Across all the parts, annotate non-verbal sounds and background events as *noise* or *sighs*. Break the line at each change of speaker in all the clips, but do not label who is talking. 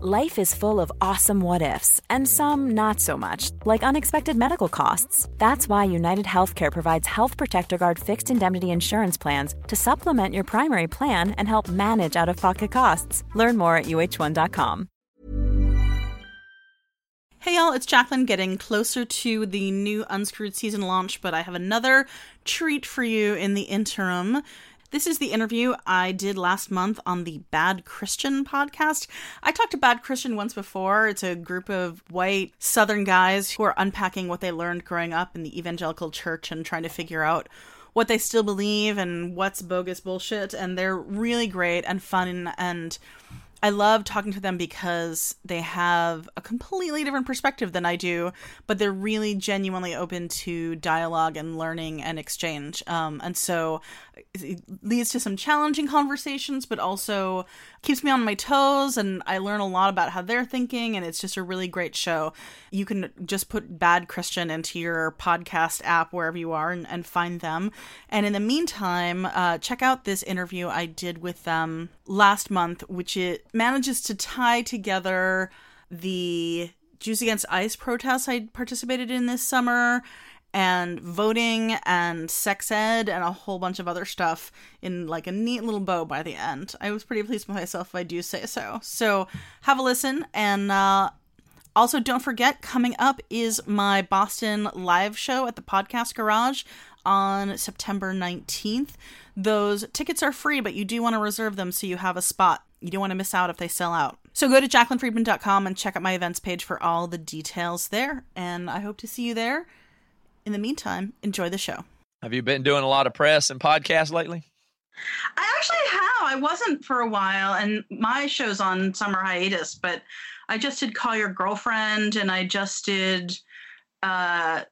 Life is full of awesome what ifs, and some not so much, like unexpected medical costs. That's why United Healthcare provides Health Protector Guard fixed indemnity insurance plans to supplement your primary plan and help manage out of pocket costs. Learn more at uh1.com.
Hey y'all, it's Jaclyn getting closer to the new Unscrewed season launch, but I have another treat for you in the interim. This is the interview I did last month on the Bad Christian podcast. I talked to Bad Christian once before. It's a group of white Southern guys who are unpacking what they learned growing up in the evangelical church and trying to figure out what they still believe and what's bogus bullshit. And they're really great and fun and I love talking to them because they have a completely different perspective than I do, but they're really genuinely open to dialogue and learning and exchange. Um, and so it leads to some challenging conversations, but also keeps me on my toes. And I learn a lot about how they're thinking. And it's just a really great show. You can just put Bad Christian into your podcast app wherever you are and, and find them. And in the meantime, uh, check out this interview I did with them last month, which it manages to tie together the Jews Against ICE protests I participated in this summer and voting and sex ed and a whole bunch of other stuff in like a neat little bow by the end. I was pretty pleased with myself if I do say so. So have a listen and uh also don't forget coming up is my Boston live show at the Podcast Garage on September 19th. Those tickets are free, but you do want to reserve them so you have a spot. You don't want to miss out if they sell out. So go to jaclynfriedman.com and check out my events page for all the details there. And I hope to see you there. In the meantime, enjoy the show.
Have you been doing a lot of press and podcasts lately?
I actually have. I wasn't for a while, and my show's on summer hiatus, but I just did Call Your Girlfriend, and I just did uh,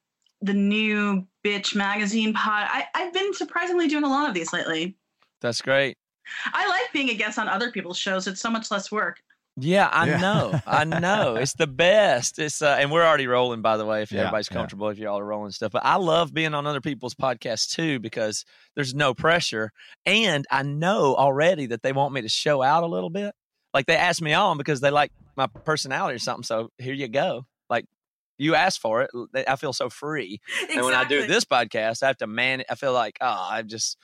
the new Bitch magazine pod. I, I've been surprisingly doing a lot of these lately.
That's great.
I like being a guest on other people's shows. It's so much less work.
Yeah, I
Yeah.
know. I know. It's the best. It's uh, and we're already rolling by the way if
Yeah,
everybody's
yeah.
comfortable if y'all are rolling stuff. But I love being on other people's podcasts too because there's no pressure and I know already that they want me to show out a little bit. Like they asked me on because they like my personality or something. So here you go. Like you asked for it. I feel so free. And when I do this podcast, I have to man I feel like, oh, I just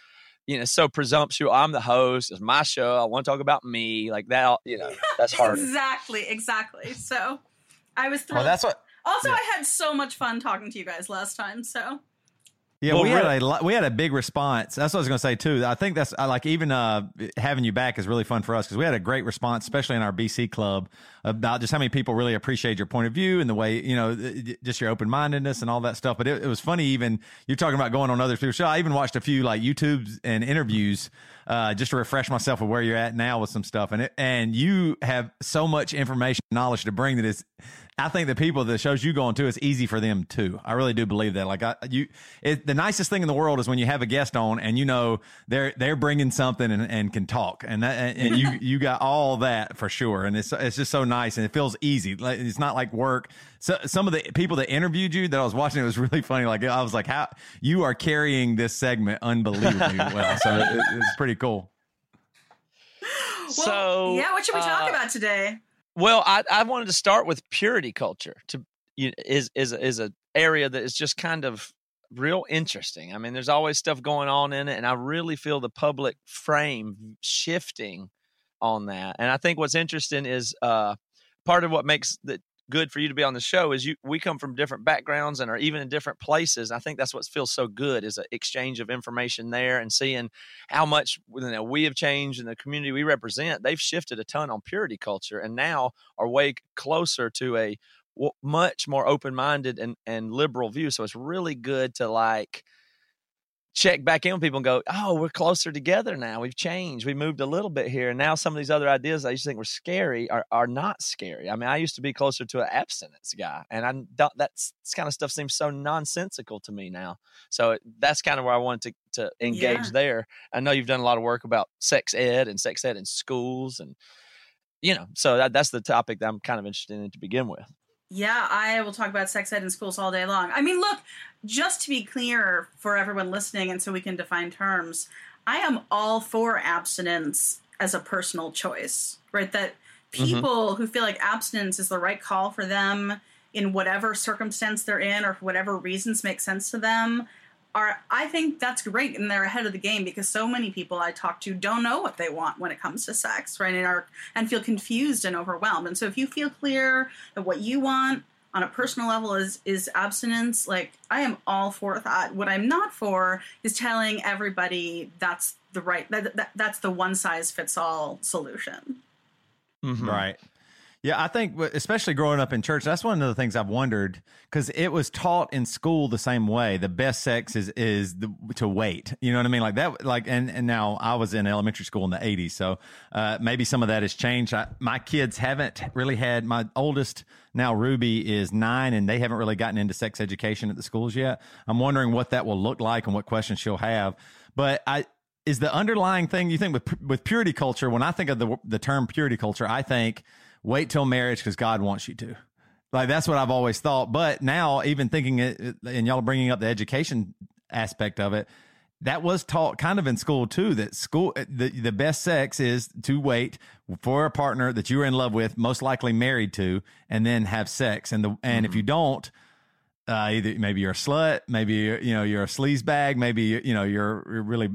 you know, so presumptuous. I'm the host. It's my show. I want to talk about me. Like that, you know, that's *laughs* hard.
Exactly, exactly. So I was thrilled.
Well, that's what.
also,
yeah.
I had so much fun talking to you guys last time. So
Yeah,
Well,
we had a we had a big response. That's what I was going to say too. I think that's I like even uh, having you back is really fun for us because we had a great response, especially in our BC club, about just how many people really appreciate your point of view and the way you know just your open mindedness and all that stuff. But it, it was funny. Even you're talking about going on other people's show. I even watched a few like YouTubes and interviews uh, just to refresh myself of where you're at now with some stuff. And it, and you have so much information, knowledge to bring that is. I think the people the shows you go on to, it's easy for them too. I really do believe that. Like I, you, it, the nicest thing in the world is when you have a guest on and you know they're they're bringing something and, and can talk, and that and, and you *laughs* you got all that for sure. And it's it's just so nice and it feels easy. Like it's not like work. So some of the people that interviewed you that I was watching, it was really funny. Like I was like, how you are carrying this segment unbelievably *laughs* well. So it, it's pretty cool.
So
yeah, what should we talk
uh,
about today?
Well, I, I wanted to start with purity culture. To you is is is a area that is just kind of real interesting. I mean, there's always stuff going on in it, and I really feel the public frame shifting on that. And I think what's interesting is uh, part of what makes the good for you to be on the show is you we come from different backgrounds and are even in different places. I think that's what feels so good is an exchange of information there and seeing how much you know, we have changed in the community we represent. They've shifted a ton on purity culture and now are way closer to a much more open minded and, and liberal view. So it's really good to like check back in with people and go, oh, we're closer together now. We've changed. We moved a little bit here. And now some of these other ideas I used to think were scary are, are not scary. I mean, I used to be closer to an abstinence guy. And I don't, that's kind of stuff seems so nonsensical to me now. So that's kind of where I wanted to, to engage yeah. there. I know you've done a lot of work about sex ed and sex ed in schools and, you know, so that, that's the topic that I'm kind of interested in to begin with.
Yeah, I will talk about sex ed in schools all day long. I mean, look, just to be clear for everyone listening and so we can define terms, I am all for abstinence as a personal choice, right? That mm-hmm. people mm-hmm. who feel like abstinence is the right call for them in whatever circumstance they're in or for whatever reasons make sense to them are I think that's great and they're ahead of the game because so many people I talk to don't know what they want when it comes to sex, right? And are and feel confused and overwhelmed. And so if you feel clear that what you want on a personal level is is abstinence, like I am all for that. What I'm not for is telling everybody that's the right that, that that's the one size fits all solution.
Mm-hmm. Right. Yeah, I think especially growing up in church, that's one of the things I've wondered because it was taught in school the same way. The best sex is is the, to wait. You know what I mean? Like that. Like and and now I was in elementary school in the '80s, so uh, maybe some of that has changed. I, my kids haven't really had. My oldest now Ruby is nine, and they haven't really gotten into sex education at the schools yet. I'm wondering what that will look like and what questions she'll have. But I is the underlying thing you think with with purity culture. When I think of the the term purity culture, I think wait till marriage because God wants you to. Like that's what I've always thought. But now, even thinking it, and y'all are bringing up the education aspect of it, that was taught kind of in school too. That school, the the best sex is to wait for a partner that you are in love with, most likely married to, and then have sex. And the and mm-hmm. if you don't, uh, either maybe you're a slut, maybe you're, you know you're a sleaze bag, maybe you know you're, you're really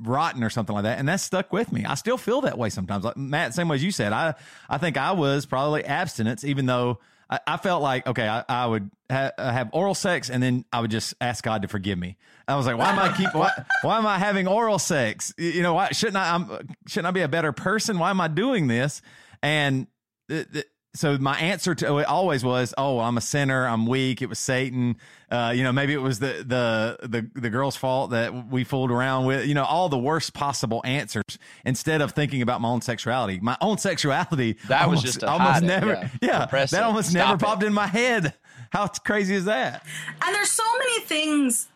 rotten or something like that. And that's stuck with me. I still feel that way sometimes. Like Matt, same way as you said, I, I think I was probably abstinence, even though I, I felt like, okay, I, I would ha- uh, have oral sex and then I would just ask God to forgive me. I was like, why am I keep, why, *laughs* why am I having oral sex? You know, why shouldn't I, I'm, shouldn't I be a better person? Why am I doing this? And so my answer to it always was, "Oh, I'm a sinner. I'm weak. It was Satan. Uh, you know, maybe it was the the the the girl's fault that we fooled around with. You know, all the worst possible answers instead of thinking about my own sexuality. My own sexuality *laughs*
that almost, was just almost
never. It, yeah, yeah that almost Stop never it. popped in my head. How crazy is that?
And there's so many things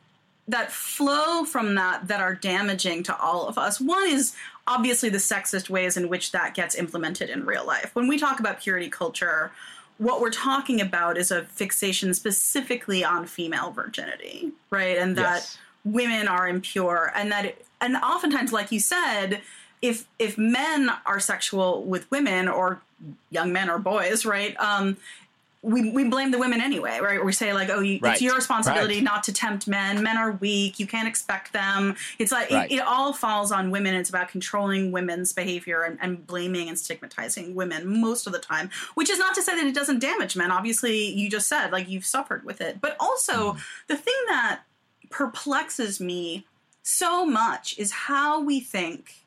that flow from that that are damaging to all of us. One is obviously the sexist ways in which that gets implemented in real life. When we talk about purity culture, what we're talking about is a fixation specifically on female virginity, right? And that yes. women are impure and that it, and oftentimes like you said, if if men are sexual with women or young men or boys, right? Um, we, we blame the women anyway, right? We say like, oh, you, right. it's your responsibility right. not to tempt men. Men are weak. You can't expect them. It's like right. it, it, all falls on women. It's about controlling women's behavior and, and, blaming and stigmatizing women most of the time. Which is not to say that it doesn't damage men. Obviously, you just said like you've suffered with it, but also mm. the thing that perplexes me so much is how we think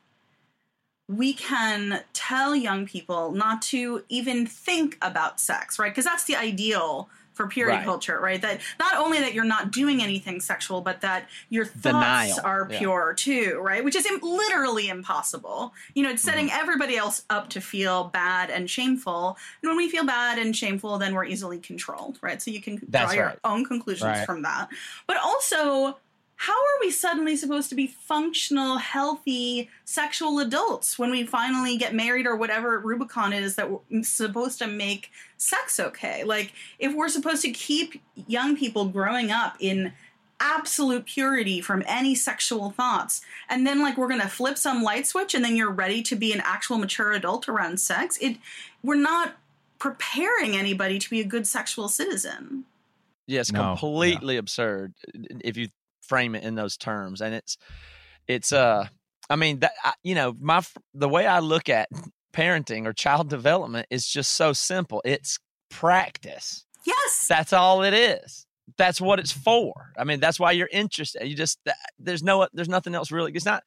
we can tell young people not to even think about sex, right? Because that's the ideal for purity right. culture, right? That not only that you're not doing anything sexual, but that your thoughts Denial. are yeah. pure too, right? Which is Im- literally impossible. You know, it's setting mm-hmm. everybody else up to feel bad and shameful. And when we feel bad and shameful, then we're easily controlled, right? So you can That's draw right. your own conclusions right. from that. But also, how are we suddenly supposed to be functional, healthy sexual adults when we finally get married or whatever Rubicon is that we're supposed to make sex okay? Like, if we're supposed to keep young people growing up in absolute purity from any sexual thoughts, and then like we're gonna flip some light switch and then you're ready to be an actual mature adult around sex, it we're not preparing anybody to be a good sexual citizen.
Yes, no, completely no. absurd if you frame it in those terms and it's it's uh i mean that you know my the way i look at parenting or child development is just so simple it's practice.
Yes!
That's all it is. That's what it's for. I mean that's why you're interested you just there's no there's nothing else really it's not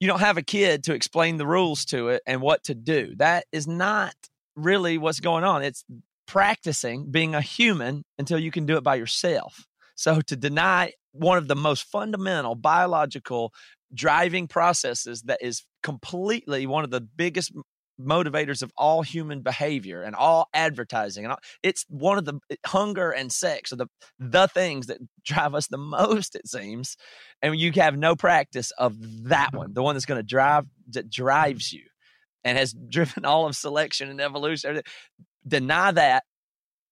you don't have a kid to explain the rules to it and what to do. That is not really what's going on it's practicing being a human until you can do it by yourself. So to deny one of the most fundamental biological driving processes that is completely one of the biggest motivators of all human behavior and all advertising and all, it's one of the eh, hunger and sex are the the things that *laughs* drive us the most it seems and you have no practice of that one the one that's going to drive that drives you and has *laughs* driven all of selection and evolution deny that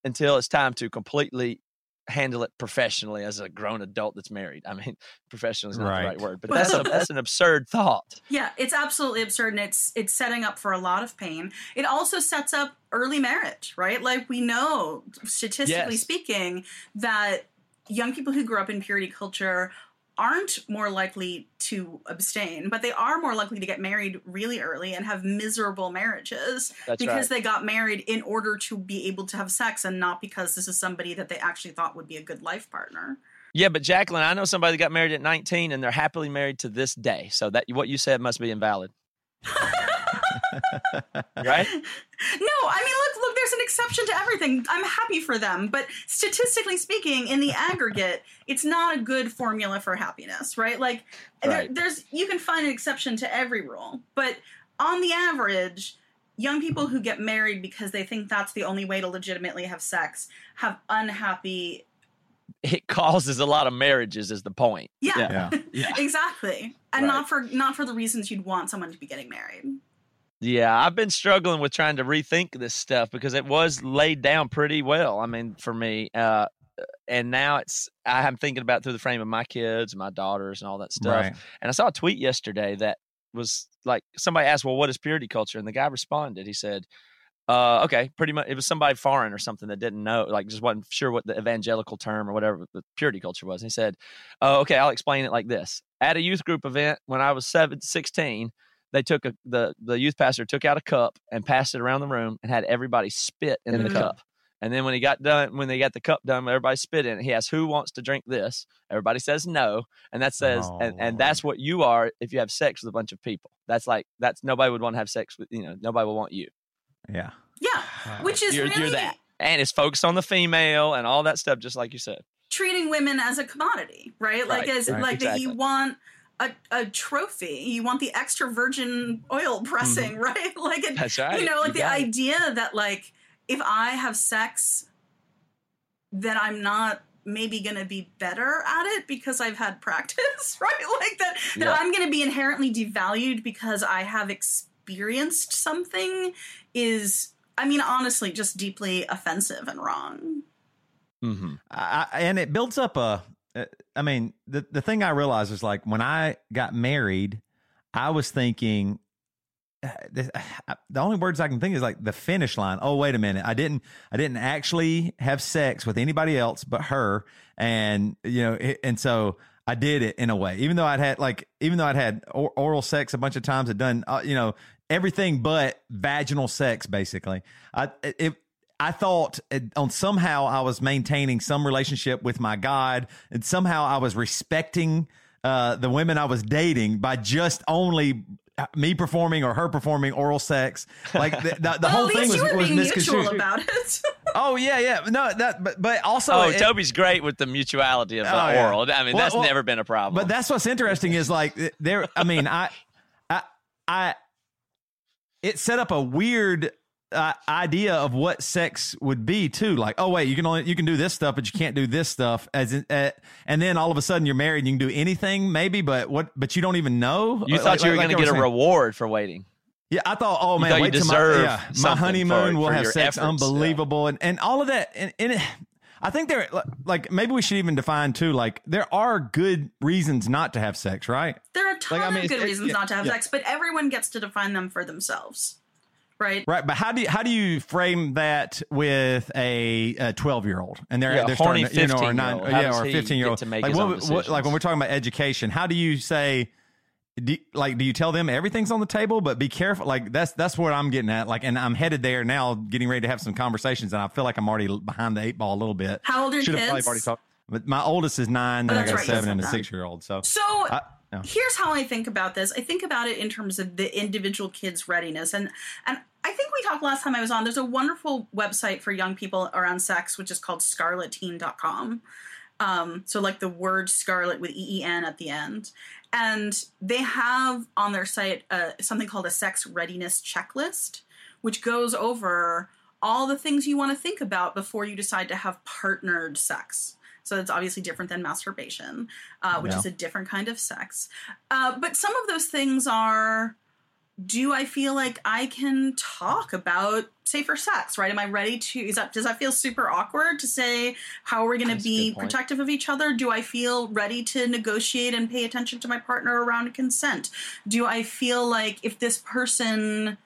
until it's time to completely handle it professionally as a grown adult that's married. I mean, *laughs* professional is not right. the right word, but that's a, that's an absurd thought.
Yeah, it's absolutely absurd, and it's it's setting up for a lot of pain. It also sets up early marriage, right? Like we know, statistically yes. speaking, that young people who grew up in purity culture aren't more likely to abstain, but they are more likely to get married really early and have miserable marriages That's because right. they got married in order to be able to have sex and not because this is somebody that they actually thought would be a good life partner.
Yeah, but Jaclyn, I know somebody that got married at 19 and they're happily married to this day. So that what you said must be invalid. *laughs* *laughs* right?
No, I mean, look. There's an exception to everything. I'm happy for them, but statistically speaking, in the aggregate, *laughs* it's not a good formula for happiness, right? Like, right. There, there's you can find an exception to every rule, but on the average, young people who get married because they think that's the only way to legitimately have sex have unhappy *laughs*
it causes a lot of marriages is the point
yeah, yeah. *laughs* yeah. exactly and right. not for not for the reasons you'd want someone to be getting married
yeah, I've been struggling with trying to rethink this stuff because it was laid down pretty well. I mean, for me, uh, and now it's I'm thinking about through the frame of my kids, my daughters, and all that stuff. Right. And I saw a tweet yesterday that was like somebody asked, "Well, what is purity culture?" And the guy responded. He said, uh, "Okay, pretty much. It was somebody foreign or something that didn't know, like just wasn't sure what the evangelical term or whatever the purity culture was." And he said, "Oh, okay, I'll explain it like this. At a youth group event when I was seven, 16, they took a, the the youth pastor took out a cup and passed it around the room and had everybody spit in, in the, the, cup. cup. And then when he got done, when they got the cup done, everybody spit in it. He asked, "Who wants to drink this?" Everybody says no, and that says, oh. and, and oh. that's what you are if you have sex with a bunch of people. That's like that's nobody would want to have sex with you know nobody will want you.
Yeah,
yeah, which is
you're,
really
you're that, and it's focused on the female and all that stuff, just like you said.
Treating women as a commodity, right? Like right. as right. like exactly. that you want a, a trophy. You want the extra virgin oil pressing, mm-hmm. *laughs* right? Like, it, That's right. you know, like you the idea it. that like if I have sex, then I'm not maybe going to be better at it because I've had *laughs* practice, *laughs* right? Like that, yeah. that I'm going to be inherently devalued because I have experienced something is, I mean, honestly, just deeply offensive and wrong.
Mm-hmm. I, and it builds up a I mean, the the thing I realized is like when I got married, I was thinking uh, uh, the only words I can think is like the finish line. Oh, wait a minute. I didn't, I didn't actually have sex with anybody else but her. And, you know, and so I did it in a way, even though I'd had like, even though I'd had oral sex a bunch of times, I'd done, uh, you know, everything but vaginal sex, basically. I, it, I thought on somehow I was maintaining some relationship with my God, and somehow I was respecting uh, the women I was dating by just only uh, me performing or her performing oral sex. Like the, the, the well, whole thing was, was misconstrued
about it. *laughs*
oh yeah, yeah. No, that but but also.
Oh, it, Toby's great with the mutuality of the oh, oral. Yeah. I mean, well, that's well, never been a problem.
But that's what's interesting is like there. I mean, I, I, I. It set up a weird uh, idea of what sex would be too. Like, oh wait, you can only you can do this stuff, but you can't do this stuff. As in, uh, and then all of a sudden you're married, and you can do anything, maybe, but what? But you don't even know.
You thought like, you were like, going to get a reward for waiting.
Yeah, I thought, oh man, wait till my, yeah, my honeymoon. For, we'll for have sex, efforts, unbelievable, yeah. and and all of that. And, and it, I think there, like, maybe we should even define too. Like, there are good reasons not to have sex, right?
There are a ton like, I mean, of good reasons not to have sex, but everyone gets to define them for themselves right?
Right, but how do you how do you frame that with a twelve year old and they're
yeah,
they're
starting to, you know or nine
yeah or fifteen year old like what, what, like when we're talking about education, how do you say? Do, like do you tell them everything's on the table but be careful like that's that's what i'm getting at like and i'm headed there now getting ready to have some conversations and i feel like i'm already behind the eight ball a little bit.
How old are your Should kids?
already talked. But my oldest is nine, oh, then I got right, a seven and a six year old. So,
so I, here's how I think about this. I think about it in terms of the individual kid's readiness, and and I think we talked last time I was on. There's a wonderful website for young people around sex, which is called scarletteen.com. Um, so like the word scarlet with E E N at the end. And they have on their site uh, something called a sex readiness checklist, which goes over all the things you want to think about before you decide to have partnered sex. So it's obviously different than masturbation, uh, which yeah. is a different kind of sex. Uh, but some of those things are do I feel like I can talk about safer sex, right? Am I ready to is that does that feel super awkward to say how are we going to be protective of each other? Do I feel ready to negotiate and pay attention to my partner around consent? Do I feel like if this person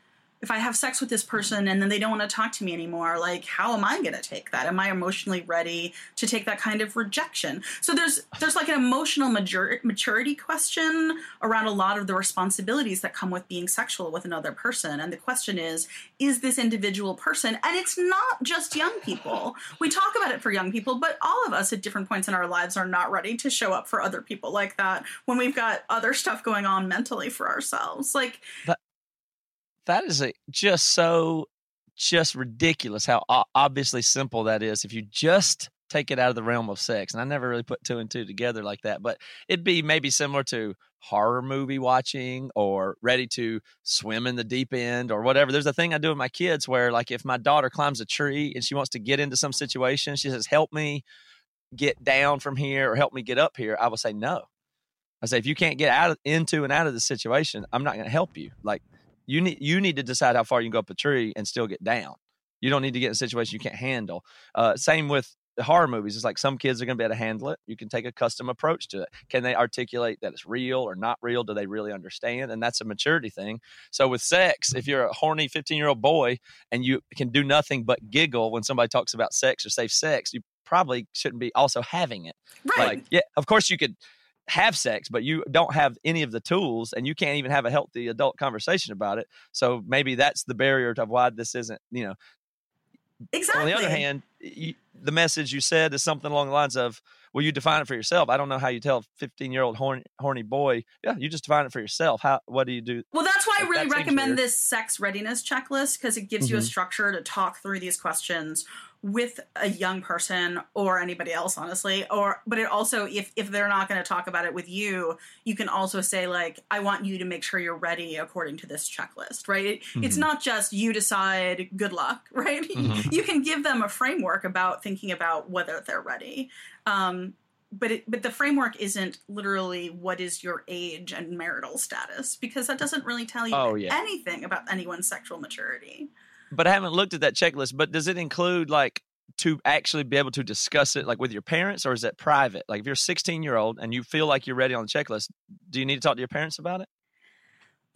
if I have sex with this person and then they don't want to talk to me anymore, like how am I going to take that? Am I emotionally ready to take that kind of rejection? So there's there's like an emotional maturity question around a lot of the responsibilities that come with being sexual with another person. And the question is, is this individual person? And it's not just young people. We talk about it for young people, but all of us at different points in our lives are not ready to show up for other people like that when we've got other stuff going on mentally for ourselves. Like
but- that is a, just so just ridiculous how obviously simple that is if you just take it out of the realm of sex and i never really put two and two together like that but it'd be maybe similar to horror movie watching or ready to swim in the deep end or whatever. There's a thing i do with my kids where like if my daughter climbs a tree and she wants to get into some situation she says help me get down from here or help me get up here i will say no. I say if you can't get out of, into and out of the situation i'm not going to help you. Like you need you need to decide how far you can go up a tree and still get down. You don't need to get in a situation you can't handle. Uh, same with horror movies. It's like some kids are going to be able to handle it. You can take a custom approach to it. Can they articulate that it's real or not real? Do they really understand? And that's a maturity thing. So with sex, if you're a horny 15 year old boy and you can do nothing but giggle when somebody talks about sex or safe sex, you probably shouldn't be also having it.
Right.
Like, yeah, of course you could have sex, but you don't have any of the tools and you can't even have a healthy adult conversation about it. So maybe that's the barrier of why this isn't, you know.
Exactly.
On the other hand, you, the message you said is something along the lines of, well, you define it for yourself. I don't know how you tell a 15 year old horny, horny boy, yeah, you just define it for yourself. How, what do you do?
Well, that's why I really recommend this sex readiness checklist because it gives mm-hmm. you a mm-hmm. structure to talk through these questions with a young person or anybody else honestly or but it also if if they're not going to talk about it with you you can also say like i want you to make sure you're ready according to this checklist right mm-hmm. it's not just you decide good luck *laughs* right mm-hmm. you can give them a framework about thinking about whether they're ready um, but it, but the framework isn't literally what is your age and marital status because that doesn't really tell you oh, yeah. anything about anyone's sexual maturity
but I haven't looked at that checklist. But does it include like to actually be able to discuss it like with your parents, or is it private? Like if you're a 16 year old and you feel like you're ready on the checklist, do you need to talk to your parents about it?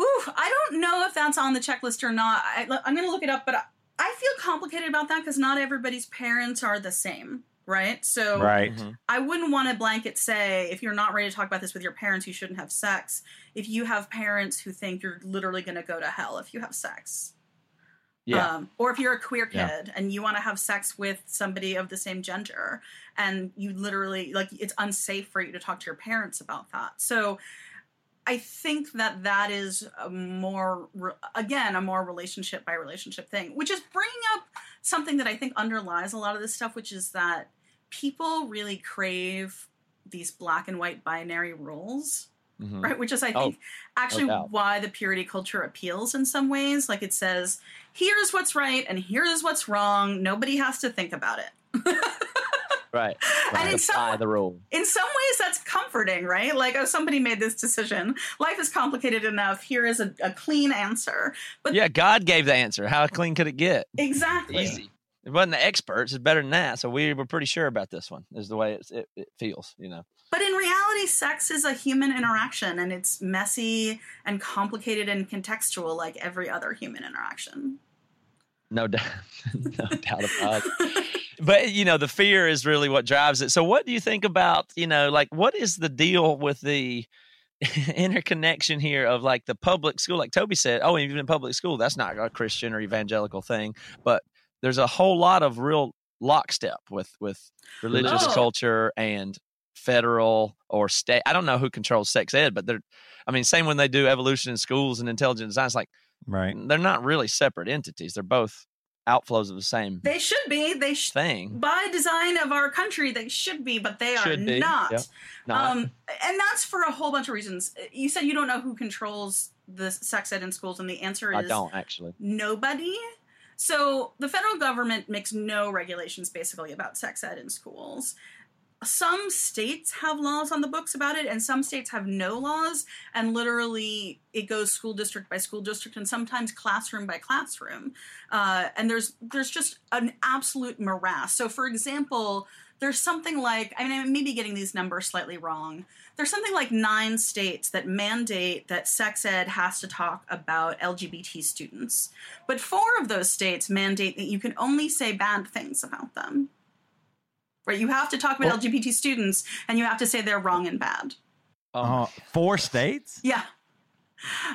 Ooh, I don't know if that's on the checklist or not. I, am going to look it up, but I, I feel complicated about that because not everybody's parents are the same right? So
right. Mm-hmm.
I wouldn't want to blanket say if you're not ready to talk about this with your parents, you shouldn't have sex. If you have parents who think you're literally going to go to hell if you have sex,
yeah.
Um, or if you're a queer kid yeah. and you want to have sex with somebody of the same gender and you literally like it's unsafe for you to talk to your parents about that. So I think that that is a more again a more relationship by relationship thing, which is bringing up something that I think underlies a lot of this stuff, which is that people really crave these black and white binary rules Mm-hmm. right? Which is, I think, oh, actually no why the purity culture appeals in some ways. Like it says, here's what's right and here's what's wrong. Nobody has to think about it.
right. *laughs* right.
And in some,
the rule.
in some ways, that's comforting, right? Like, oh, somebody made this decision. Life is complicated enough. Here is a, a clean answer.
But yeah, God gave the answer. How clean could it get?
Exactly.
Easy. It wasn't the experts. It's better than that. So we were pretty sure about this one. Is the way it, it feels, you know.
But in reality, sex is a human interaction and it's messy and complicated and contextual like every other human interaction.
No doubt. *laughs* no doubt about it. *laughs* But, you know, the fear is really what drives it. So, what do you think about, you know, like what is the deal with the *laughs* interconnection here of like the public school? Like Toby said, oh, even in public school, that's not a Christian or evangelical thing. But there's a whole lot of real lockstep with with religious oh. culture and federal or state. I don't know who controls sex ed, but they're. I mean, same when they do evolution in schools and intelligent design. It's like
right.
They're not really separate entities. They're both outflows of the same.
They should be. They
sh- thing
by design of our country. They should be, but they should are be. not. Yep. not. Um, and that's for a whole bunch of reasons. You said you don't know who controls the sex ed in schools, and the answer is
I don't actually.
Nobody. So the federal government makes no regulations basically about sex ed in schools some states have laws on the books about it and some states have no laws. And literally it goes school district by school district and sometimes classroom by classroom. Uh, and there's there's just an absolute morass. So for example there's something like i mean i may be getting these numbers slightly wrong. There's something like nine states that mandate that sex ed has to talk about lgbt students. But four of those states mandate that you can only say bad things about them right? You have to talk about well, LGBT students, and you have to say they're wrong and bad.
Uh, four states?
Yeah.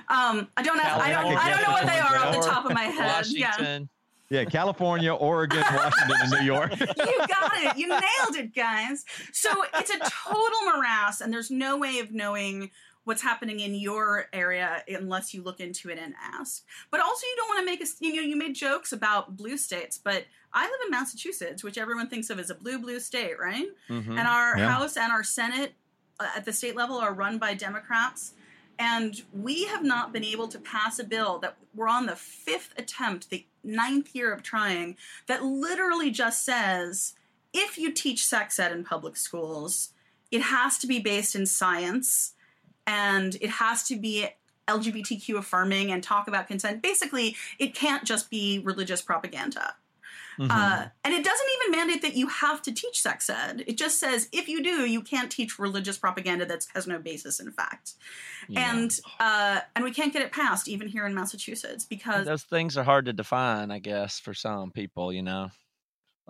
Um, I don't have, I don't I don't know what they are off the top of my head.
Washington. Yeah. Yeah, California, Oregon, Washington, and New York. *laughs*
you got it. You nailed it, guys. So it's a total morass, and there's no way of knowing what's happening in your area unless you look into it and ask. But also, you don't want to make a you know you made jokes about blue states, but I live in Massachusetts, which everyone thinks of as a blue blue state, right? Mm-hmm. And our yeah. House and our Senate uh, at the state level are run by Democrats. And we have not been able to pass a bill that we're on the fifth attempt, the ninth year of trying, that literally just says if you teach sex ed in public schools, it has to be based in science and it has to be LGBTQ affirming and talk about consent. Basically, it can't just be religious propaganda. Mm-hmm. Uh, and it doesn't even mandate that you have to teach sex ed. It just says if you do, you can't teach religious propaganda that has no basis in fact. Yeah. And uh, and we can't get it passed even here in Massachusetts because
those things are hard to define, I guess, for some people. You know,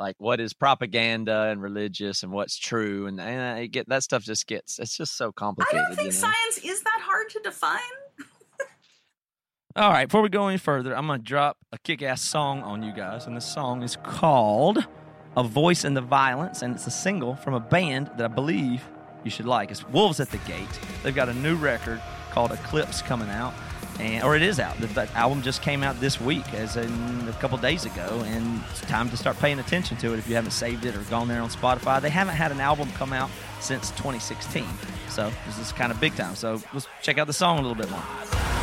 like what is propaganda and religious and what's true, and, and get that stuff just gets it's just so complicated. I
don't think
you know?
science is that hard to define.
All right, before we go any further, I'm going to drop a kick ass song on you guys. And the song is called A Voice in the Violence. And it's a single from a band that I believe you should like. It's Wolves at the Gate. They've got a new record called Eclipse coming out. And, or it is out. The album just came out this week, as in a couple days ago, and it's time to start paying attention to it if you haven't saved it or gone there on Spotify. They haven't had an album come out since 2016, so this is kind of big time. So let's check out the song a little bit more.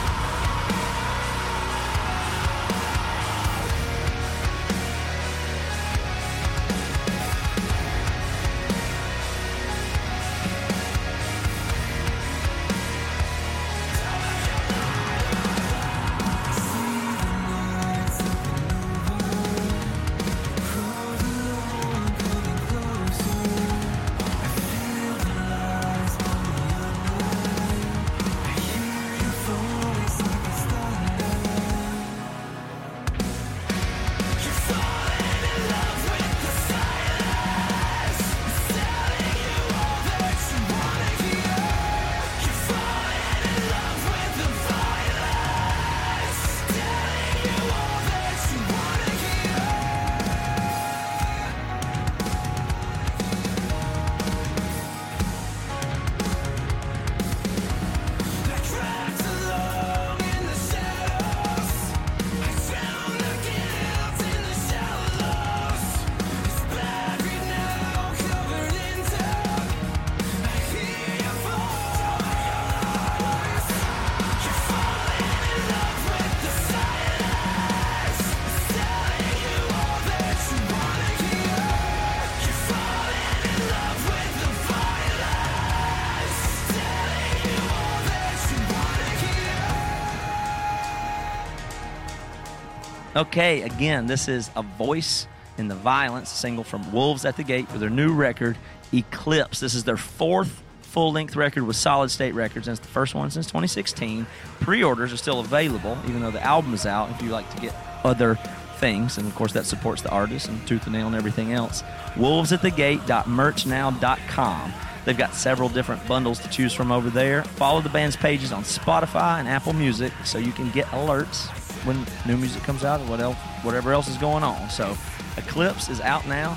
Okay, again, this is A Voice in the Violence, single from Wolves at the Gate for their new record, Eclipse. This is their fourth full length record with Solid State Records, and it's the first one since 2016. Pre orders are still available, even though the album is out, if you like to get other things. And of course, that supports the artist and Tooth and Nail and everything else. Wolvesatthegate.merchnow.com. They've got several different bundles to choose from over there. Follow the band's pages on Spotify and Apple Music so you can get alerts when new music comes out and what else, whatever else is going on. So, Eclipse is out now.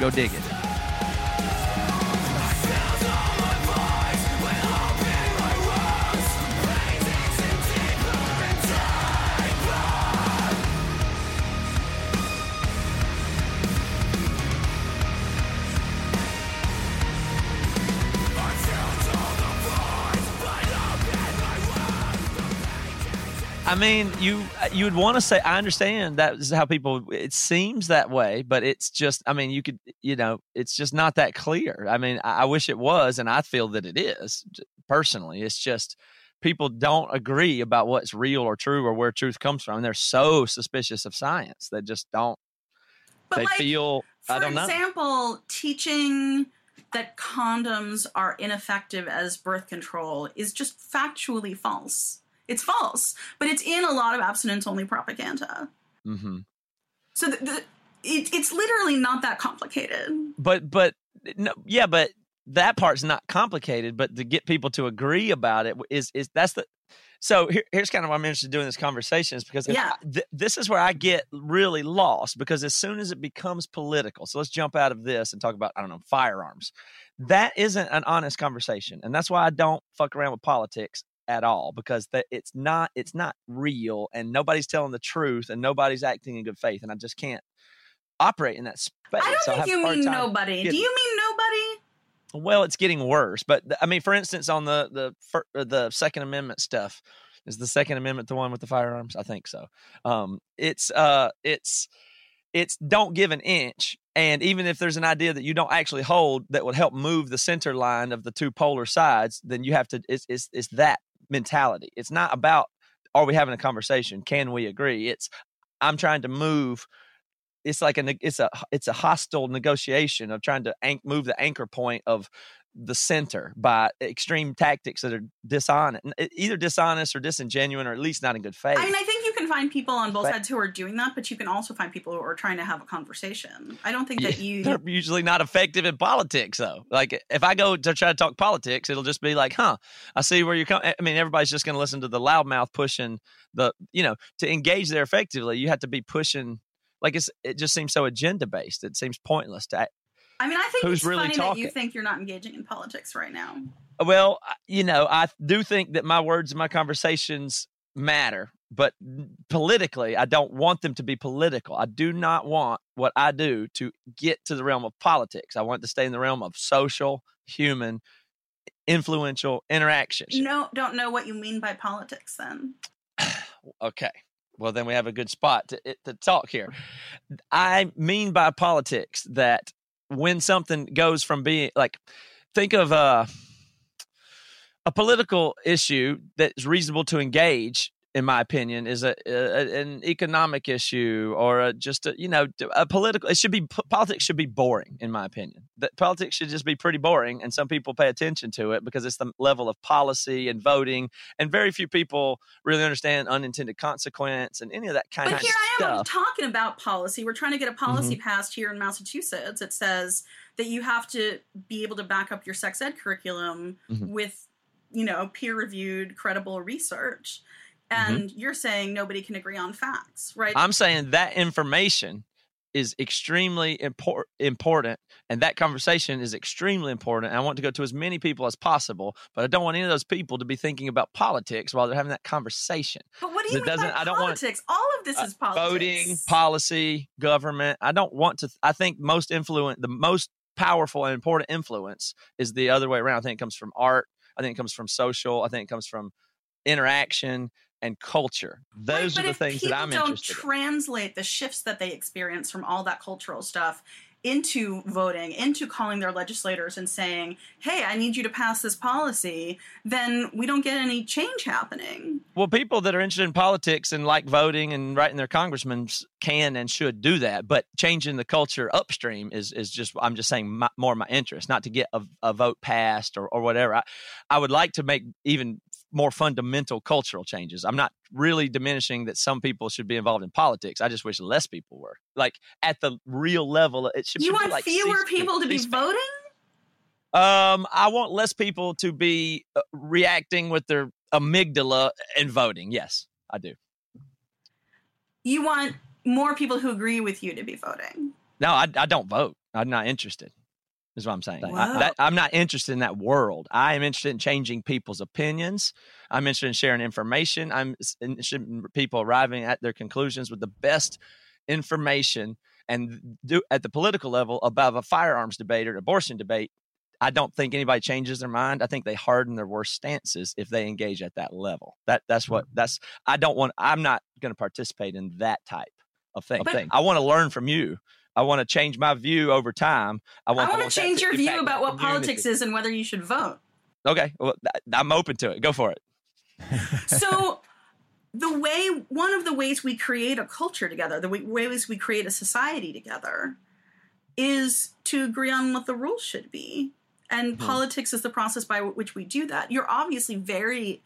Go dig it. I mean, you you would want to say I understand that is how people. It seems that way, but it's just. I mean, you could you know, it's just not that clear. I mean, I, I wish it was, and I feel that it is personally. It's just people don't agree about what's real or true or where truth comes from. They're so suspicious of science. They just don't. But they like, feel.
For
I don't
example,
know.
teaching that condoms are ineffective as birth control is just factually false. It's false, but it's in a lot of abstinence only propaganda.
Mm-hmm.
So the, the, it, it's literally not that complicated.
But but no, yeah, but that part's not complicated. But to get people to agree about it is is that's the. So here, here's kind of why I'm interested in doing this conversation is because
yeah.
I, th- this is where I get really lost because as soon as it becomes political, so let's jump out of this and talk about I don't know firearms. That isn't an honest conversation, and that's why I don't fuck around with politics at all because that it's not it's not real and nobody's telling the truth and nobody's acting in good faith and I just can't operate in that space.
I don't think you mean nobody. Do you mean nobody?
Well, it's getting worse. But I mean, for instance, on the the uh, the Second Amendment stuff, is the Second Amendment the one with the firearms? I think so. Um, it's uh, it's it's don't give an inch. And even if there's an idea that you don't actually hold that would help move the center line of the two polar sides, then you have to. It's it's, it's that mentality. It's not about are we having a conversation? Can we agree? It's I'm trying to move. It's like a it's a it's a hostile negotiation of trying to anch- move the anchor point of the center by extreme tactics that are dishonest, either dishonest or disingenuous, or at least not in good faith.
I mean, I can find people on both but, sides who are doing that, but you can also find people who are trying to have a conversation. I don't think that you.
They're usually not effective in politics, though. Like, if I go to try to talk politics, it'll just be like, huh, I see where you're coming. I mean, everybody's just going to listen to the loudmouth pushing the, you know, to engage there effectively, you have to be pushing like it's it just seems so agenda based. It seems pointless to
I mean, I think Who's it's really funny talking? that you think you're not engaging in politics right now.
Well, you know, I do think that my words and my conversations matter, but politically, I don't want them to be political. I do not want what I do to get to the realm of politics. I want to stay in the realm of social, human, influential interaction.
No, don't know what you mean by politics then. *sighs*
okay. Well, then we have a good spot to, to talk here. I mean by politics that when something goes from being like think of a a political issue that's reasonable to engage in my opinion is a, a an economic issue or a, just a you know a political it should be politics should be boring in my opinion that politics should just be pretty boring and some people pay attention to it because it's the level of policy and voting and very few people really understand unintended consequence and any of that kind of stuff.
but
of
here
stuff.
I am talking about policy we're trying to get a policy mm-hmm. passed here in Massachusetts it says that you have to be able to back up your sex ed curriculum mm-hmm. with you know peer reviewed credible research. And mm-hmm. you're saying nobody can agree on facts, right?
I'm saying that information is extremely impor- important and that conversation is extremely important. I want to go to as many people as possible, but I don't want any of those people to be thinking about politics while they're having that conversation.
But what do you mean doesn't, by I don't politics? Want, All of this uh, is politics.
Voting, policy, government. I don't want to. I think most influent, the most powerful and important influence is the other way around. I think it comes from art. I think it comes from social. I think it comes from interaction and culture. Those right, are the things that I'm
don't translate the shifts that they experience from all that cultural stuff into voting, into calling their legislators and saying, "Hey, I need you to pass this policy," then we don't get any change happening.
Well, people that are interested in politics and like voting and writing their congressmen can and should do that, but changing the culture upstream is is just I'm just saying my, more my interest, not to get a, a vote passed or, or whatever. I, I would like to make even more fundamental cultural changes. I'm not really diminishing that some people should be involved in politics. I just wish less people were. Like at the real level, it should.
You
want
like fewer people to be voting?
Um, I want less people to be uh, reacting with their amygdala and voting. Yes, I do.
You want more people who agree with you to be voting?
No, I, I don't vote. I'm not interested is what I'm saying. I, am not interested in that world. I am interested in changing people's opinions. I'm interested in sharing information. I'm interested in people arriving at their conclusions with the best information. And do, at the political level, above a firearms debate or abortion debate, I don't think anybody changes their mind. I think they harden their worst stances if they engage at that level. That that's what mm-hmm. that's. I don't want. I'm not going to participate in that type of thing. But, I want to learn from you. I want to change my view over time.
I want, I want to change your view about what community. politics is and whether you should vote.
Okay, well, I'm open to it. Go for it.
so, *laughs* the way one of the ways we create a culture together, the way, ways we create a society together, is to agree on what the rules should be. And hmm. politics is the process by which we do that. You're obviously very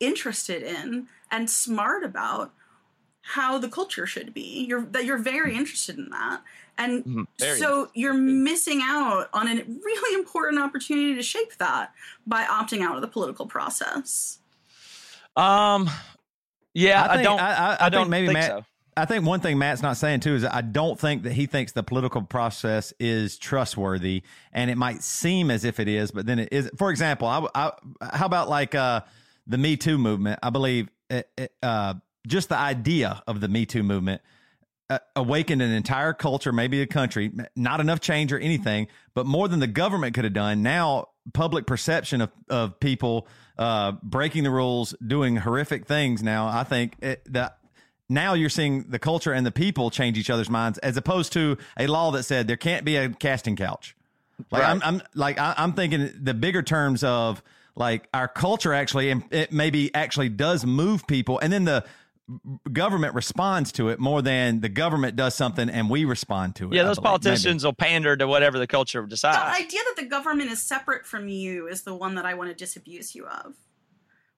interested in and smart about how the culture should be. You're that you're very mm-hmm. interested in that. And mm-hmm. so you're missing out on a really important opportunity to shape that by opting out of the political process.
Um yeah, I, think, I don't I, I, I don't
maybe
think
Matt
so.
I think one thing Matt's not saying too is I don't think that he thinks the political process is trustworthy, and it might seem as if it is, but then it is. For example, I, I how about like uh, the Me Too movement? I believe it, it, uh, just the idea of the Me Too movement uh, awakened an entire culture, maybe a country. Not enough change or anything, but more than the government could have done. Now, public perception of of people uh, breaking the rules, doing horrific things. Now, I think it, that now you're seeing the culture and the people change each other's minds as opposed to a law that said there can't be a casting couch. Like right. I'm, I'm like I, am thinking the bigger terms of like our culture actually, and it maybe actually does move people, and then the government responds to it more than the government does something and we respond to it.
Yeah, those politicians maybe. will pander to whatever the culture decides.
The idea that the government is separate from you is the one that I want to disabuse you of.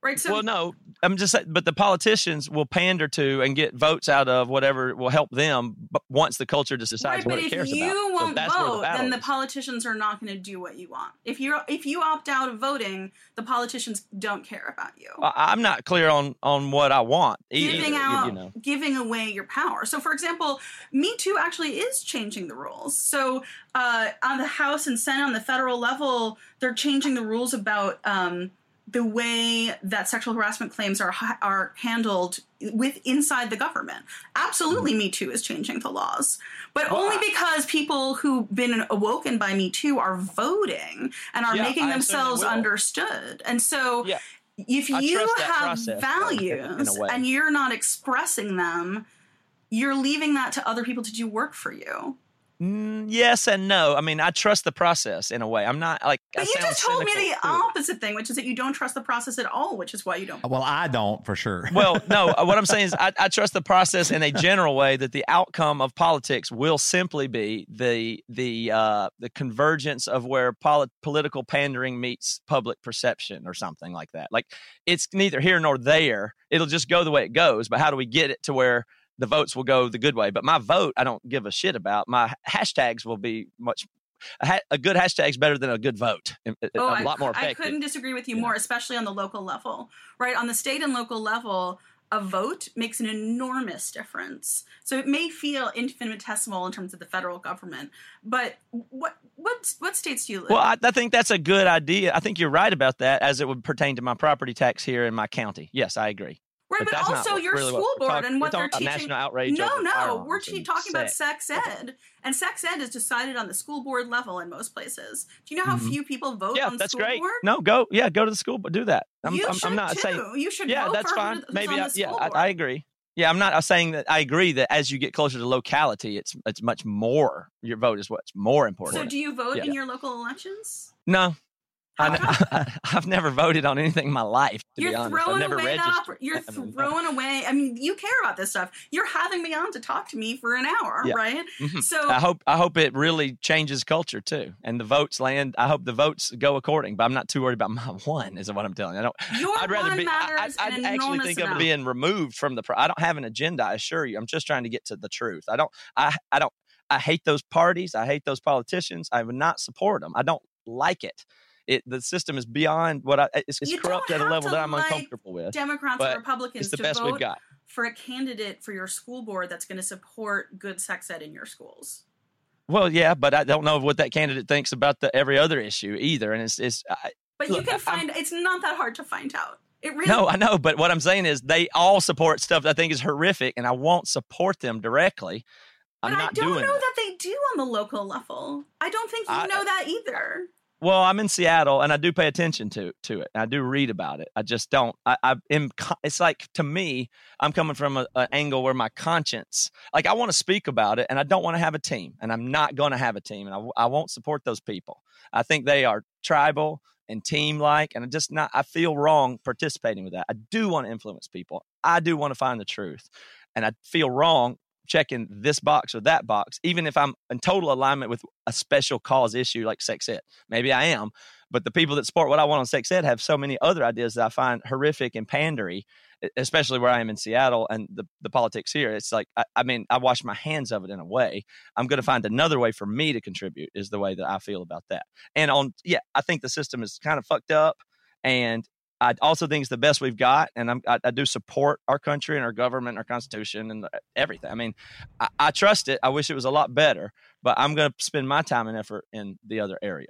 Right.
So, well, no, I'm just saying, but the politicians will pander to and get votes out of whatever will help them. But once the culture just decides right, what it cares
about, if
you
won't
so
vote, the then the politicians are not going to do what you want. If you if you opt out of voting, the politicians don't care about you.
Well, I'm not clear on on what I want.
Giving either, out, you know. giving away your power. So, for example, Me Too actually is changing the rules. So, uh, on the House and Senate, on the federal level, they're changing the rules about. Um, the way that sexual harassment claims are are handled with inside the government. Absolutely, mm-hmm. Me Too is changing the laws, but well, only because people who've been awoken by Me Too are voting and are yeah, making themselves understood. And so, yeah. if I you have process, values and you're not expressing them, you're leaving that to other people to do work for you.
Mm, yes and no. I mean, I trust the process in a way. I'm not like.
But
I
you just told me the too. opposite thing, which is that you don't trust the process at all, which is why you don't.
Well, I don't for sure.
well, no. Uh, what I'm saying is, *laughs* I, I, trust the process in a general way that the outcome of politics will simply be the the uh, the convergence of where polit- political pandering meets public perception or something like that. Like it's neither here nor there. It'll just go the way it goes. But how do we get it to where the votes will go the good way. But my vote, I don't give a shit about. My hashtags will be much. A, ha- a good hashtag is better than a good vote. Uh, oh, a lot I, more effective.
I couldn't disagree with you yeah. more, especially on the local level. Right on the state and local level, a vote makes an enormous difference. So it may feel infinitesimal in terms of the federal government, but what what what states do you live?
Well, I, I, think that's a good idea. I think you're right about that, as it would pertain to my property tax here in my county. Yes, I agree.
Right, but, but also your really school board talking, and what they're teaching.
National outrage.
No, no, we're talking about sex ed, and sex ed is decided on the school board level in most places. Do you know how mm-hmm. few people vote
yeah, that's
school
great.
board?
No, go, yeah, go to the school, but do that. I'm,
you
I'm,
should
I'm not
too.
saying
you should.
Yeah, that's
fine.
Maybe, I, yeah, I,
I,
agree. Yeah, I'm not saying that I agree that as you get closer to locality, it's it's much more. Your vote is what's more important.
So, do you vote yeah. in your local elections?
No, I, *laughs* have *laughs* never voted on anything in my life. To
you're
be honest,
throwing away
registered.
You're throwing away. I mean, you care about this stuff. You're having me on to talk to me for an hour, yeah. right?
Mm-hmm. So I hope I hope it really changes culture too, and the votes land. I hope the votes go according. But I'm not too worried about my *laughs* one. Is what I'm telling you. I don't.
Your
I'd rather
be.
I,
would
actually think
amount.
of being removed from the. I don't have an agenda. I assure you. I'm just trying to get to the truth. I don't. I I don't. I hate those parties. I hate those politicians. I would not support them. I don't like it it the system is beyond what I it's, it's corrupt at a level that I'm like uncomfortable with.
Democrats and Republicans
it's the
to
best
vote
we've got.
for a candidate for your school board that's going to support good sex ed in your schools.
Well, yeah, but I don't know what that candidate thinks about the every other issue either, and it's it's. I,
but you can find I'm, it's not that hard to find out. It really
no, I know, but what I'm saying is they all support stuff that I think is horrific, and I won't support them directly. I'm
but
not
I don't
know
that. that. they do on the local level. I don't think you I, know that either.
Well, I'm in Seattle, and I do pay attention to to it. I do read about it. I just don't. I, I am. It's like to me, I'm coming from an angle where my conscience, like I want to speak about it, and I don't want to have a team, and I'm not going to have a team, and I, I won't support those people. I think they are tribal and team like, and I just not. I feel wrong participating with that. I do want to influence people. I do want to find the truth, and I feel wrong checking this box or that box, even if I'm in total alignment with a special cause issue like sex ed. Maybe I am, but the people that support what I want on sex ed have so many other ideas that I find horrific and pandery, especially where I am in Seattle and the, the politics here. It's like, I, I mean, I wash my hands of it in a way. I'm going to find another way for me to contribute, is the way that I feel about that. And on, yeah, I think the system is kind of fucked up. And I also think it's the best we've got, and I, I do support our country and our government, and our constitution, and uh, everything. I mean, I, I trust it. I wish it was a lot better, but I'm going to spend my time and effort in the other area.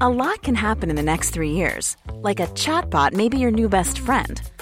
A lot can happen in the next three years, like a chatbot may be your new best friend.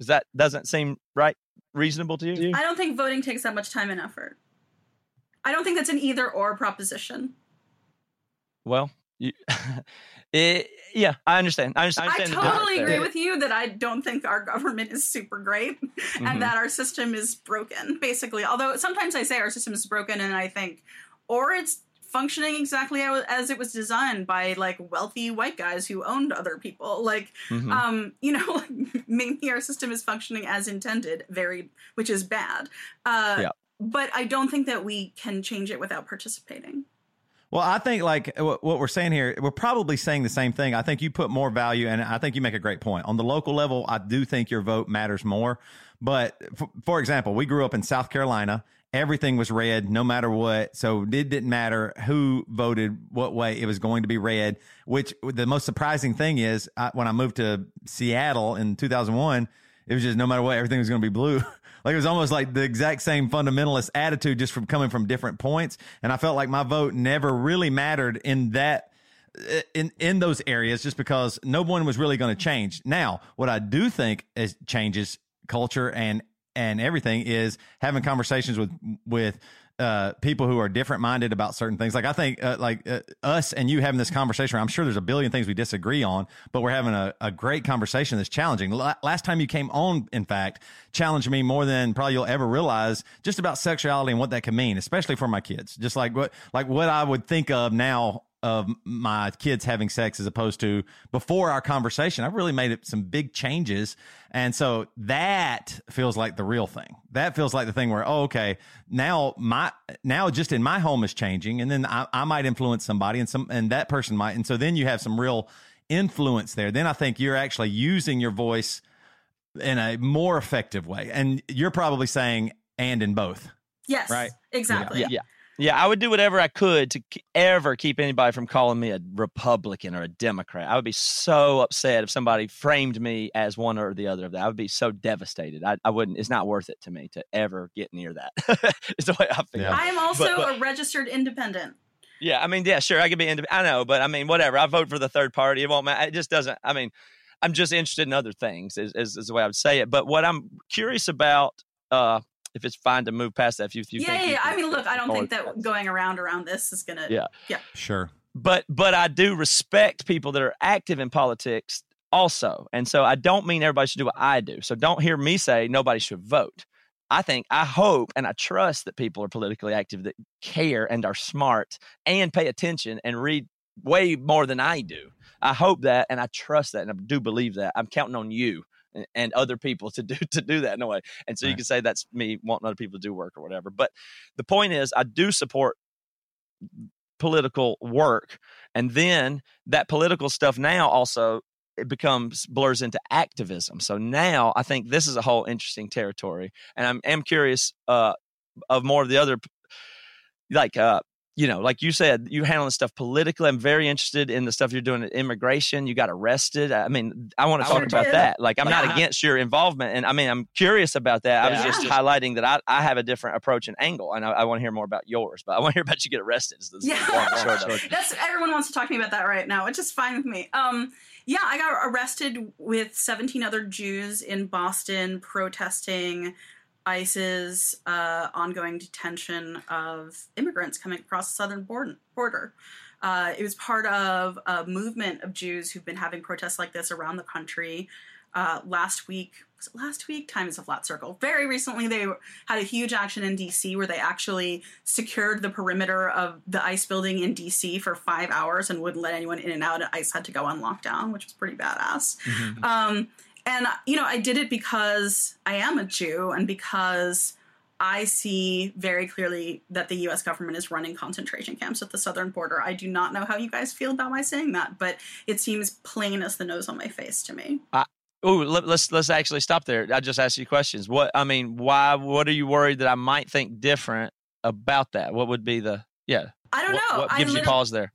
That doesn't seem right reasonable to you?
I don't think voting takes that much time and effort. I don't think that's an either or proposition.
Well, you, it, *laughs* yeah, I understand. I, understand.
I totally agree with you that I don't think our government is super great *laughs* mm-hmm. and that our system is broken, basically. Although sometimes I say our system is broken and I think, or it's functioning exactly as it was designed by like wealthy white guys who owned other people like mm-hmm. um you know *laughs* maybe our system is functioning as intended very which is bad uh yeah. but i don't think that we can change it without participating
well, I think like what we're saying here, we're probably saying the same thing. I think you put more value, and I think you make a great point. On the local level, I do think your vote matters more. But for, for example, we grew up in South Carolina, everything was red no matter what. So it didn't matter who voted what way, it was going to be red. Which the most surprising thing is I, when I moved to Seattle in 2001, it was just no matter what, everything was going to be blue. *laughs* like it was almost like the exact same fundamentalist attitude just from coming from different points. And I felt like my vote never really mattered in that uh, in in those areas just because no one was really going to change. Now, what I do think is changes culture and and everything is having conversations with with uh, people who are different minded about certain things. Like I think, uh, like uh, us and you having this conversation. I'm sure there's a billion things we disagree on, but we're having a, a great conversation that's challenging. L- last time you came on, in fact, challenged me more than probably you'll ever realize, just about sexuality and what that can mean, especially for my kids. Just like what, like what I would think of now of my kids having sex as opposed to before our conversation. I've really made it some big changes. And so that feels like the real thing. That feels like the thing where, oh, okay, now my, now just in my home is changing. And then I, I might influence somebody and some, and that person might. And so then you have some real influence there. Then I think you're actually using your voice in a more effective way. And you're probably saying, and in both.
Yes.
Right.
Exactly.
Yeah. yeah. Yeah, I would do whatever I could to ever keep anybody from calling me a Republican or a Democrat. I would be so upset if somebody framed me as one or the other of that. I would be so devastated. I, I wouldn't. It's not worth it to me to ever get near that. *laughs* it's the way I feel. Yeah.
I am also but, but, a registered independent.
Yeah, I mean, yeah, sure, I could be independent. I know, but I mean, whatever. I vote for the third party. It won't matter. It just doesn't. I mean, I'm just interested in other things. Is, is, is the way I would say it. But what I'm curious about. Uh, if it's fine to move past that. If you, if you
yeah, yeah. I mean, look, I don't think that going around around this is gonna.
Yeah,
yeah,
sure.
But but I do respect people that are active in politics also, and so I don't mean everybody should do what I do. So don't hear me say nobody should vote. I think, I hope, and I trust that people are politically active that care and are smart and pay attention and read way more than I do. I hope that, and I trust that, and I do believe that. I'm counting on you and, other people to do *laughs* to do that in a way. And so right. you can say that's me wanting other people to do work or whatever. But the point is, I do support political work, and then that political stuff now also it becomes blurs into activism. So now I think this is a whole interesting territory, and I'm am curious uh, of more of the other like uh, you know, like you said, you handling stuff politically. I'm very interested in the stuff you're doing at immigration. You got arrested. I mean, I want to talk about that. Like, I'm not against your involvement, and I mean, I'm curious about that. Yeah. I was just highlighting that I, I have a different approach and angle, and I, I want to hear more about yours. But I want to hear about you get arrested.
yeah, that's everyone wants to talk to me about that right now, which is fine with me. Um, yeah, I got arrested with 17 other Jews in Boston protesting ICE's uh, ongoing detention of immigrants coming across the southern border. Uh, it was part of a movement of Jews who've been having protests like this around the country. Uh, last week, was it last week? Time is a flat circle. Very recently, they had a huge action in DC where they actually secured the perimeter of the ICE building in DC for five hours and wouldn't let anyone in and out. ICE had to go on lockdown, which was pretty badass. Mm-hmm. Um, and, you know, I did it because I am a Jew and because I see very clearly that the US government is running concentration camps at the southern border. I do not know how you guys feel about my saying that, but it seems plain as the nose on my face to me.
Uh, oh, let, let's let's actually stop there. I just asked you questions. What I mean, why what are you worried that I might think different about that? What would be the yeah?
I don't know.
What, what gives you pause there?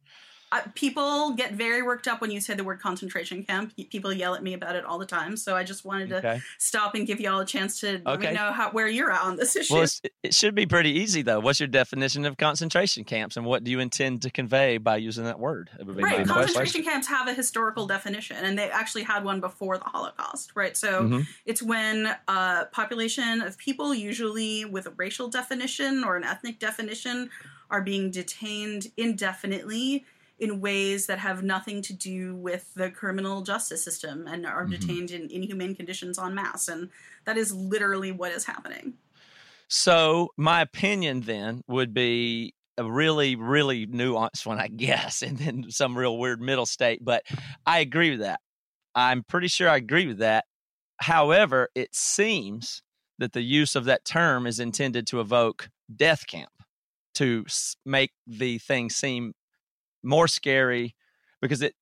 Uh, people get very worked up when you say the word concentration camp. People yell at me about it all the time. So I just wanted to okay. stop and give you all a chance to okay. let me know how, where you're at on this issue.
Well, it should be pretty easy though. What's your definition of concentration camps, and what do you intend to convey by using that word?
Right, concentration camps have a historical definition, and they actually had one before the Holocaust. Right, so mm-hmm. it's when a population of people, usually with a racial definition or an ethnic definition, are being detained indefinitely in ways that have nothing to do with the criminal justice system and are mm-hmm. detained in inhumane conditions en masse. And that is literally what is happening.
So, my opinion then would be a really, really nuanced one, I guess, *laughs* and then some real weird middle state. But I agree with that. I'm pretty sure I agree with that. However, it seems that the use of that term is intended to evoke death camp to make the thing seem more scary because it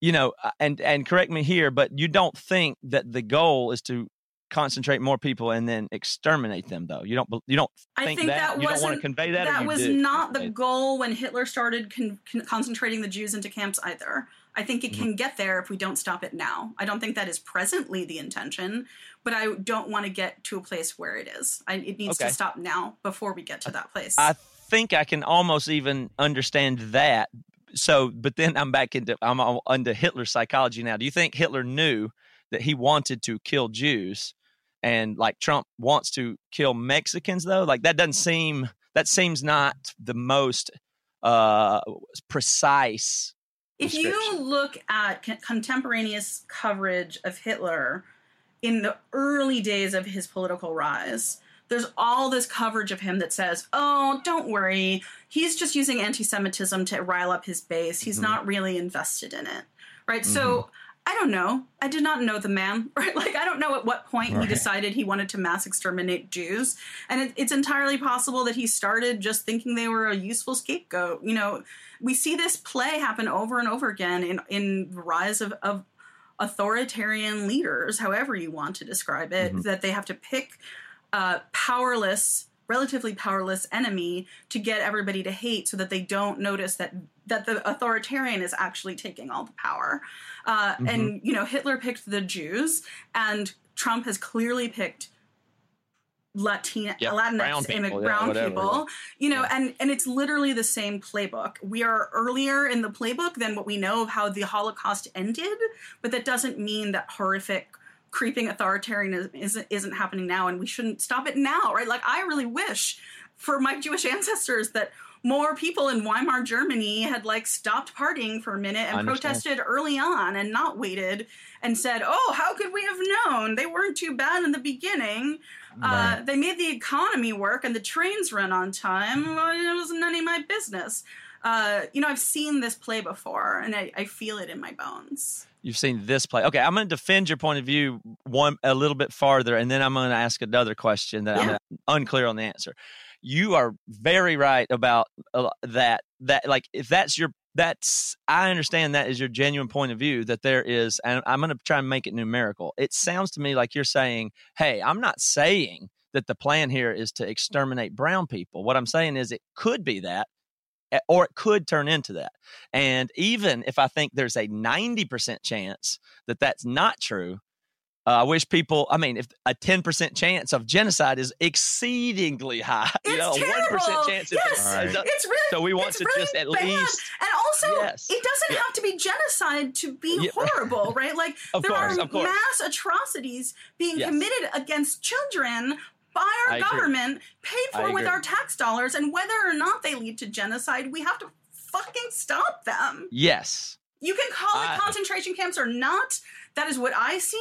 you know uh, and and correct me here but you don't think that the goal is to concentrate more people and then exterminate them though? You don't you don't think,
think
that,
that
you don't want to convey that
that was not the goal when hitler started con- con- concentrating the jews into camps either. I think it mm-hmm. can get there if we don't stop it now. I don't think that is presently the intention but i don't want to get to a place where it is. I, it needs okay. to stop now before we get to that place.
I think I can almost even understand that. So, but then I'm back into I'm under Hitler's psychology now. Do you think Hitler knew that he wanted to kill Jews, and like Trump wants to kill Mexicans though? Like that doesn't seem that seems not the most uh precise.
If you look at contemporaneous coverage of Hitler in the early days of his political rise, there's all this coverage of him that says, oh, don't worry. He's just using anti Semitism to rile up his base. He's mm-hmm. not really invested in it. Right. Mm-hmm. So I don't know. I did not know the man, *laughs* right? Like, I don't know at what point right. he decided he wanted to mass exterminate Jews. And it, it's entirely possible that he started just thinking they were a useful scapegoat. You know, we see this play happen over and over again in, in the rise of, of authoritarian leaders, however you want to describe it, mm-hmm. that they have to pick uh, powerless relatively powerless enemy to get everybody to hate so that they don't notice that that the authoritarian is actually taking all the power uh, mm-hmm. and you know hitler picked the jews and trump has clearly picked Latina, yep. Latinx, brown people, brown people you know, yeah. and and it's literally the same playbook. We are earlier in the playbook than what we know of how the Holocaust ended, but that doesn't mean that horrific creeping authoritarianism isn't, isn't happening now and we shouldn't stop it now right? Like i really wish for my jewish ancestors that more people in weimar germany had like stopped partying for a minute and protested early on and not waited and said oh how could we have known? They weren't too bad in the beginning. Uh, right. uh, they made the economy work and the trains run on time. It was none of my business. Uh, you know, I've seen this play before, and I, I feel it in my bones.
You've seen this play. Okay, I'm going to defend your point of view one a little bit farther, and then I'm going to ask another question that yeah. I'm unclear on the answer. You are very right about uh, that. That like if that's your that's I understand that is your genuine point of view that there is, and I'm going to try and make it numerical. It sounds to me like you're saying, "Hey, I'm not saying that the plan here is to exterminate brown people. What I'm saying is it could be that, or it could turn into that. And even if I think there's a 90% chance that that's not true, uh, I wish people, I mean, if a 10% chance of genocide is exceedingly high, *laughs*
it's you know, terrible. 1% chance. Yes, right. it's really,
so we want to
really
just at
bad.
least.
And also, yes. it doesn't yeah. have to be genocide to be yeah. horrible, right? Like, *laughs* there
course,
are mass atrocities being yes. committed against children by our I government, agree. paid for with our tax dollars, and whether or not they lead to genocide, we have to fucking stop them.
Yes.
You can call it concentration camps or not. That is what I see.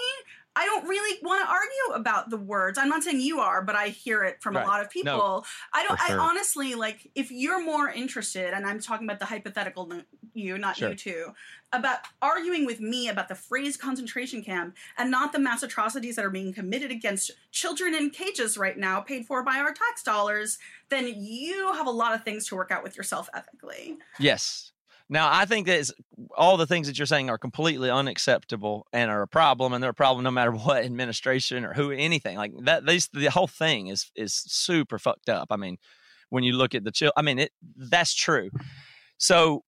I don't really want to argue about the words. I'm not saying you are, but I hear it from right. a lot of people. No, I don't. Sure. I honestly like if you're more interested, and I'm talking about the hypothetical you, not sure. you too, about arguing with me about the phrase concentration camp and not the mass atrocities that are being committed against children in cages right now, paid for by our tax dollars. Then you have a lot of things to work out with yourself ethically.
Yes, now, I think that all the things that you're saying are completely unacceptable and are a problem, and they're a problem no matter *laughs* what administration or who anything like that. These the whole thing is is super fucked up. I mean, when you look at the chill, I mean, it that's true. So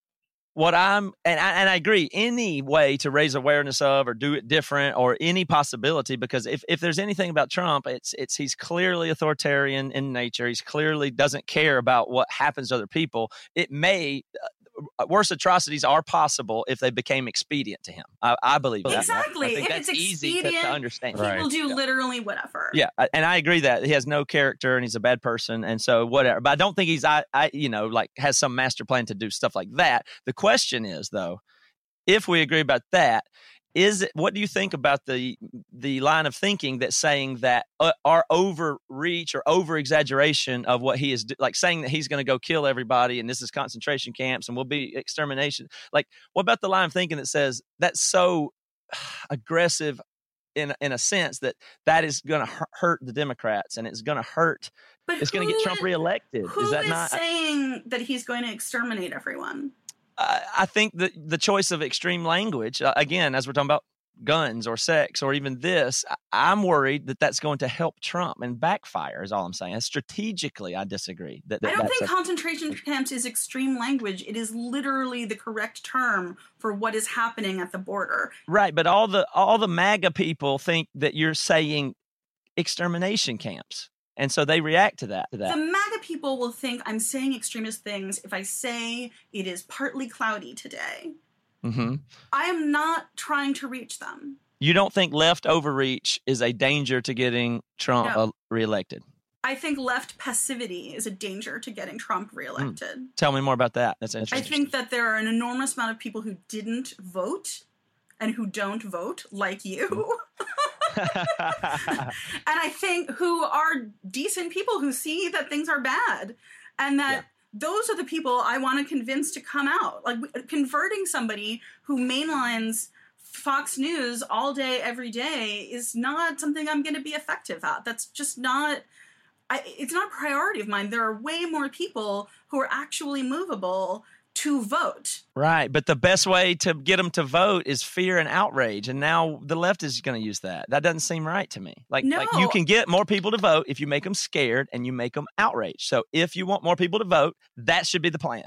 what I'm and I, and I agree any way to raise awareness of or do it different or any possibility because if, if there's anything about Trump it's it's he's clearly authoritarian in nature. He's clearly doesn't care about what happens to other people. It may uh, Uh, worse atrocities are possible if they became expedient to him. I, I believe
that. exactly.
if
it's expedient,
to, to, understand.
He right. will do yeah. literally whatever.
Yeah, and I agree that he has no character and he's a bad person, and so whatever. But I don't think he's I, I you know like has some master plan to do stuff like that. The question is though, if we agree about that, is it what do you think about the the line of thinking that's saying that uh, our overreach or over exaggeration of what he is like saying that he's going to go kill everybody and this is concentration camps and we'll be extermination like what about the line of thinking that says that's so *sighs* aggressive in in a sense that that is going to hurt the democrats and it's going to hurt
but
it's going to get trump reelected?
Who
is that
is
not
saying that he's going to exterminate everyone
I think that the choice of extreme language, uh, again, as we're talking about guns or sex or even this, I'm worried that that's going to help Trump and backfire. Is all I'm saying. strategically, I disagree. That, that
I don't think a, concentration camps is extreme language. It is literally the correct term for what is happening at the border.
Right, but all the all the MAGA people think that you're saying extermination camps. And so they react to that. To that.
The MAGA people will think I'm saying extremist things if I say it is partly cloudy today.
Mm-hmm.
I am not trying to reach them.
You don't think left overreach is a danger to getting Trump no. reelected?
I think left passivity is a danger to getting Trump reelected. Mm.
Tell me more about that. That's interesting.
I think that there are an enormous amount of people who didn't vote and who don't vote, like you. and *laughs* *laughs* I think who are decent people who see that things are bad and that yeah. those are the people I want to convince to come out. Like converting somebody who mainlines Fox News all day, every day is not something I'm going to be effective at. That's just not. I, it's not a priority of mine. There are way more people who are actually movable to vote.
Right, but the best way to get them to vote is fear and outrage, and now the left is going to use that. That doesn't seem right to me. Like,
no.
like you can get more people to vote if you make them scared and you make them outraged. So if you want more people to vote, that should be the plan.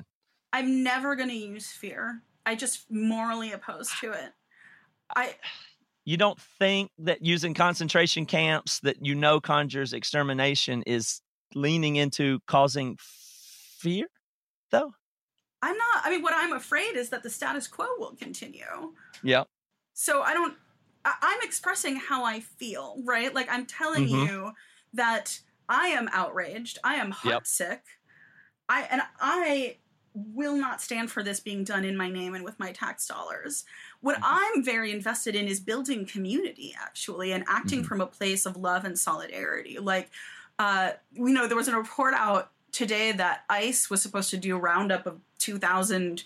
I'm never going to use fear. I just morally opposed to it. I *sighs*
you don't think that using concentration camps that you know conjures extermination is leaning into causing fear though
I'm not. I mean, what I'm afraid is that the status quo will continue.
Yeah.
So I don't. I, am expressing how I feel, right? Like I'm telling mm-hmm. you that I am outraged. I am heartsick. Yep. I and I will not stand for this being done in my name and with my tax dollars. What mm-hmm. I'm very invested in is building community, actually, and acting mm-hmm. from a place of love and solidarity. Like, uh, you know, there was a report out today that ICE was supposed to do a roundup of 2,000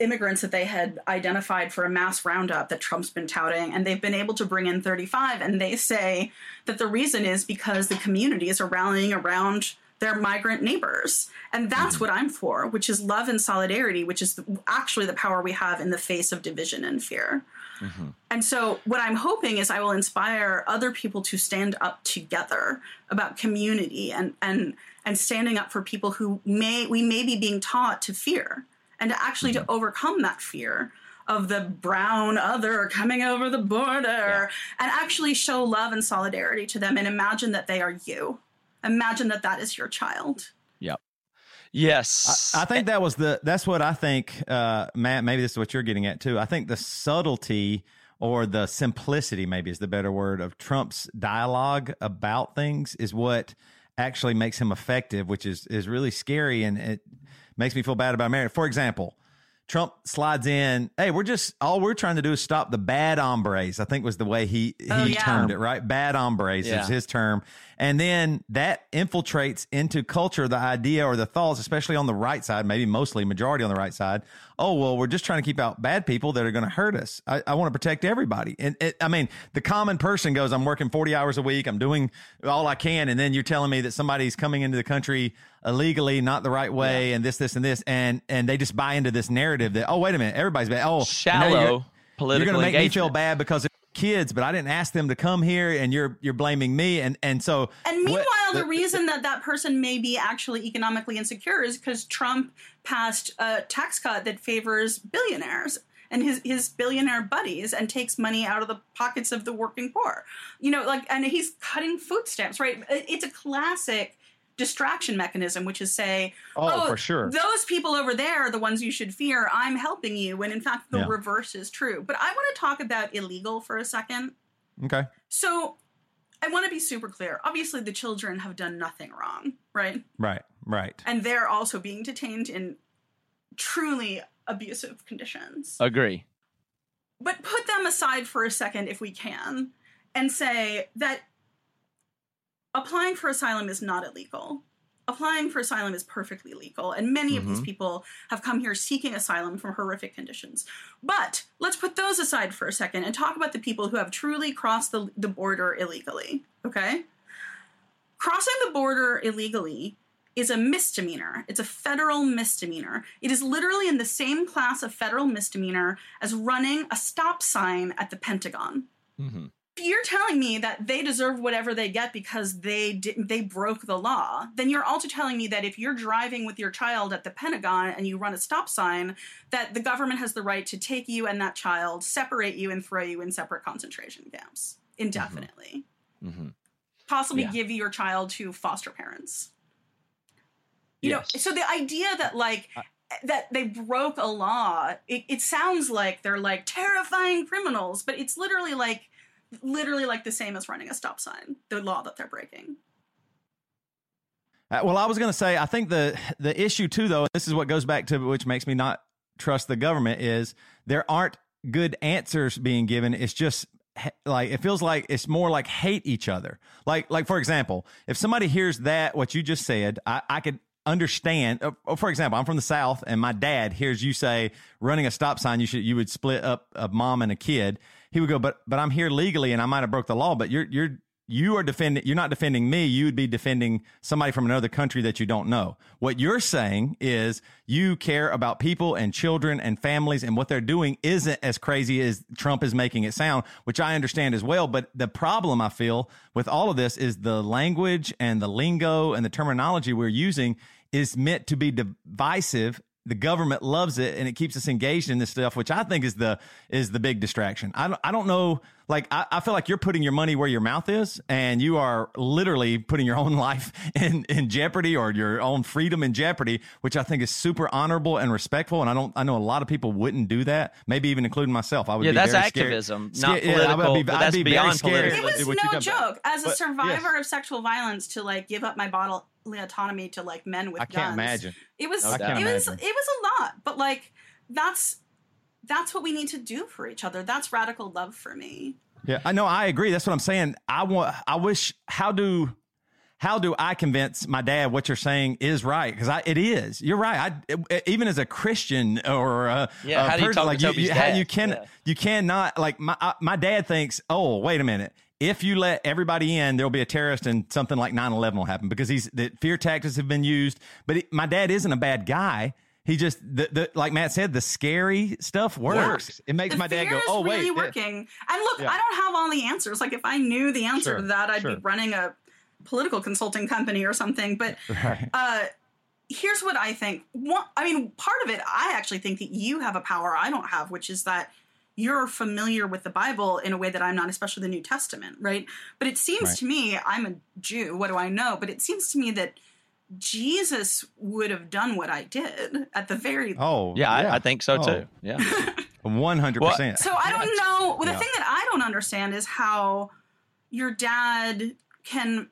immigrants that they had identified for a mass roundup that Trump's been touting, and they've been able to bring in 35. And they say that the reason is because the communities are rallying around their migrant neighbors. And that's mm-hmm. what I'm for, which is love and solidarity, which is actually the power we have in the face of division and fear. Mm-hmm. And so, what I'm hoping is I will inspire other people to stand up together about community and and and standing up for people who may we may be being taught to fear and to actually mm-hmm. to overcome that fear of the brown other coming over the border yeah. and actually show love and solidarity to them and imagine that they are you. Imagine that that is your child.
Yep. Yes.
I, I think that was the that's what i think uh, matt maybe this is what you're getting at too. I think the subtlety or the simplicity maybe is the better word of trump's dialogue about things is what actually makes him effective which is is really scary and it makes me feel bad about America. For example, Trump slides in. Hey, we're just all we're trying to do is stop the bad hombres. I think was the way he he oh, yeah. termed it. Right, bad hombres yeah. is his term. And then that infiltrates into culture the idea or the thoughts, especially on the right side, maybe mostly majority on the right side. Oh, well, we're just trying to keep out bad people that are going to hurt us. I, I want to protect everybody. And it, I mean, the common person goes, I'm working 40 hours a week. I'm doing all I can. And then you're telling me that somebody's coming into the country illegally, not the right way, yeah. and this, this, and this. And, and they just buy into this narrative that, oh, wait a minute, everybody's bad. Oh,
shallow. Political
you're going to make
engagement.
me feel bad because of kids, but I didn't ask them to come here, and you're you're blaming me, and and so.
And meanwhile, the, reason that that person may be actually economically insecure is because Trump passed a tax cut that favors billionaires and his his billionaire buddies and takes money out of the pockets of the working poor. You know, like and he's cutting food stamps, right? It's a classic distraction mechanism, which is say,
oh, oh, for sure,
those people over there are the ones you should fear. I'm helping you, when in fact the yeah. reverse is true. But I want to talk about illegal for a second.
Okay.
So I want to be super clear. Obviously, the children have done nothing wrong, right?
Right, right.
And they're also being detained in truly abusive conditions.
Agree.
But put them aside for a second if we can and say that applying for asylum is not illegal. Applying for asylum is perfectly legal, and many mm-hmm. of these mm-hmm. people have come here seeking asylum from horrific conditions. But let's put those aside for a second and talk about the people who have truly crossed the, the border illegally, okay? Crossing the border illegally is a misdemeanor. It's a federal misdemeanor. It is literally in the same class of federal misdemeanor as running a stop sign at the Pentagon. Mm-hmm you're telling me that they deserve whatever they get because they didn't they broke the law then you're also telling me that if you're driving with your child at the pentagon and you run a stop sign that the government has the right to take you and that child separate you and throw you in separate concentration camps indefinitely mm-hmm. Mm-hmm. possibly yeah. give your child to foster parents you yes. know so the idea that like that they broke a law it, it sounds like they're like terrifying criminals but it's literally like literally like the same as running a stop sign, the law that they're breaking.
Uh, well, I was going to say, I think the the issue too, though, this is what goes back to which makes me not trust the government is there aren't good answers being given. It's just like it feels like it's more like hate each other. Like like for example, if somebody hears that what you just said, I, I could understand. Uh, for example, I'm from the South, and my dad hears you say running a stop sign, you should you would split up a mom and a kid he would go, but but I'm here legally and I might have broke the law, but you're you're you are defending you're not defending me. You would be defending somebody from another country that you don't know. What you're saying is you care about people and children and families and what they're doing isn't as crazy as trump is making it sound which i understand as well. But the problem i feel with all of this is the language and the lingo and the terminology we're using is meant to be divisive the government loves it and it keeps us engaged in this stuff, which I think is the is the big distraction. I don't, I don't know. Like I, I feel like you're putting your money where your mouth is, and you are literally putting your own *laughs* life in in jeopardy or your own freedom in jeopardy, which I think is super honorable and respectful. And I don't. I know a lot of people wouldn't do that. Maybe even including myself. I would.
Yeah,
be
that's
very
activism,
scared.
not political. Yeah, I'd be, I'd
be
beyond
political. It was no joke. As a survivor yes. of sexual violence, to like give up my bottle autonomy to like men with
I
guns.
can't imagine.
It was no it imagine. was it was a lot, but like that's that's what we need to do for each other. That's radical love for me.
Yeah, I know. I agree. That's what I'm saying. I want. I wish. How do how do I convince my dad what you're saying is right? Because it is. You're right. I even as a Christian or a,
yeah, a how person, do you talk like to you,
you,
dad?
you can
yeah.
you cannot like my uh, my dad thinks. Oh, wait a minute. If you let everybody in, there'll be a terrorist and something like 9-11 will happen because he's the fear tactics have been used. But it, my dad isn't a bad guy. He just the, the like Matt said, the scary stuff works. works.
It makes the my dad go, "Oh
really
wait,
really working." And look, yeah. I don't have all the answers. Like if I knew the answer sure, to that, I'd sure. be running a political consulting company or something. But *laughs* right. uh, here's what I think. One, I mean, part of it, I actually think that you have a power I don't have, which is that you're familiar with the Bible in a way that I'm not, especially the New Testament, right? But it seems right. to me, I'm a Jew. What do I know? But it seems to me that Jesus would have done what I did at the very.
Oh,
yeah, yeah. I, I, think so oh. too. Yeah, *laughs*
one hundred percent.
So I don't know. Well, the yeah. thing that I don't understand is how your dad can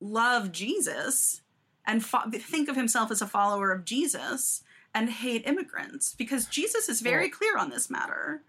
love Jesus and fo- think of himself as a follower of Jesus and hate immigrants because Jesus is very well, clear on this matter.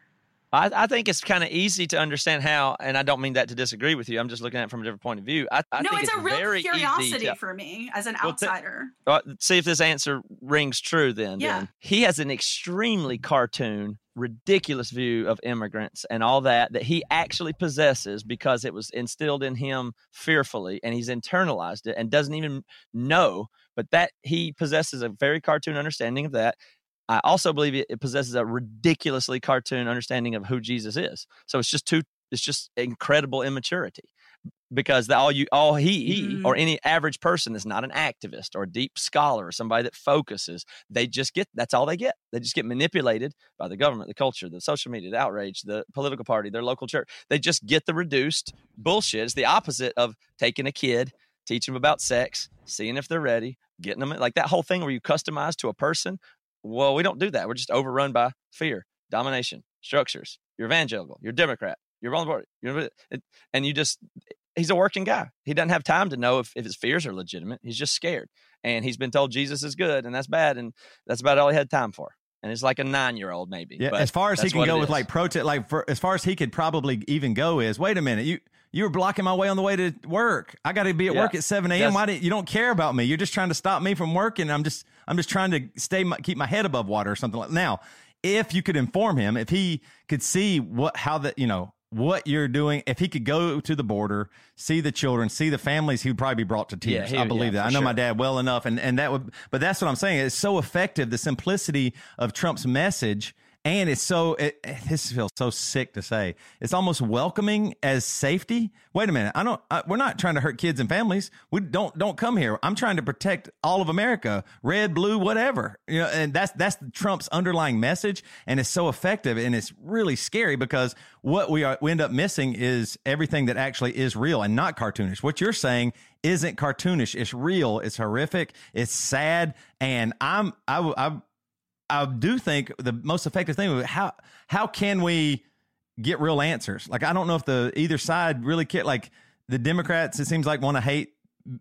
I, I think it's kind of easy to understand how, and I don't mean that to disagree with you. I'm just looking at it from a different point of view. I, I
no,
it's,
it's,
a
real curiosity to, for me as an well, outsider.
uh, see if this answer rings true. Then,
yeah.
Then. he has an extremely cartoon, ridiculous view of immigrants and all that that he actually possesses because it was instilled in him fearfully, and he's internalized it and doesn't even know. But that he possesses a very cartoon understanding of that. I also believe it, it possesses a ridiculously cartoon understanding of who Jesus is. So it's just too it's just incredible immaturity because the, all you all he, mm-hmm. or any average person is not an activist or a deep scholar or somebody that focuses they just get that's all they get they just get manipulated by the government the culture the social media the outrage the political party their local church they just get the reduced bullshit it's the opposite of taking a kid teaching them about sex seeing if they're ready getting them like that whole thing where you customize to a person well, we don't do that. We're just overrun by fear, domination, structures. You're evangelical. You're Democrat. You're on the board. You're, and you just, he's a working guy. He doesn't have time to know if, if his fears are legitimate. He's just scared. And he's been told Jesus is good and that's bad. And that's about all he had time for. And it's like a nine year old, maybe.
Yeah. As far as he can go with like protest, like for, as far as he could probably even go is wait a minute. You, you were blocking my way on the way to work. I got to be at yeah. work at 7 a.m. Why did you don't care about me? You're just trying to stop me from working. I'm just I'm just trying to stay my, keep my head above water or something like. Now, if you could inform him, if he could see what how that you know what you're doing, if he could go to the border, see the children, see the families, he would probably be brought to tears. Yeah, he, I believe yeah, that. I know sure. my dad well enough, and and that would. But that's what I'm saying. It's so effective. The simplicity of Trump's message and it's so it, this feels so sick to say. It's almost welcoming as safety. Wait a minute. I don't I, we're not trying to hurt kids and families. We don't don't come here. I'm trying to protect all of america red blue whatever. You know and that's that's trump's underlying message. And it's so effective. And it's really scary because what we are we end up missing is everything that actually is real and not cartoonish. What you're saying isn't cartoonish. It's real. It's horrific. It's sad. And i'm i, I I do think the most effective thing how how can we get real answers? Like I don't know if the either side really care. Like the Democrats, it seems like want to hate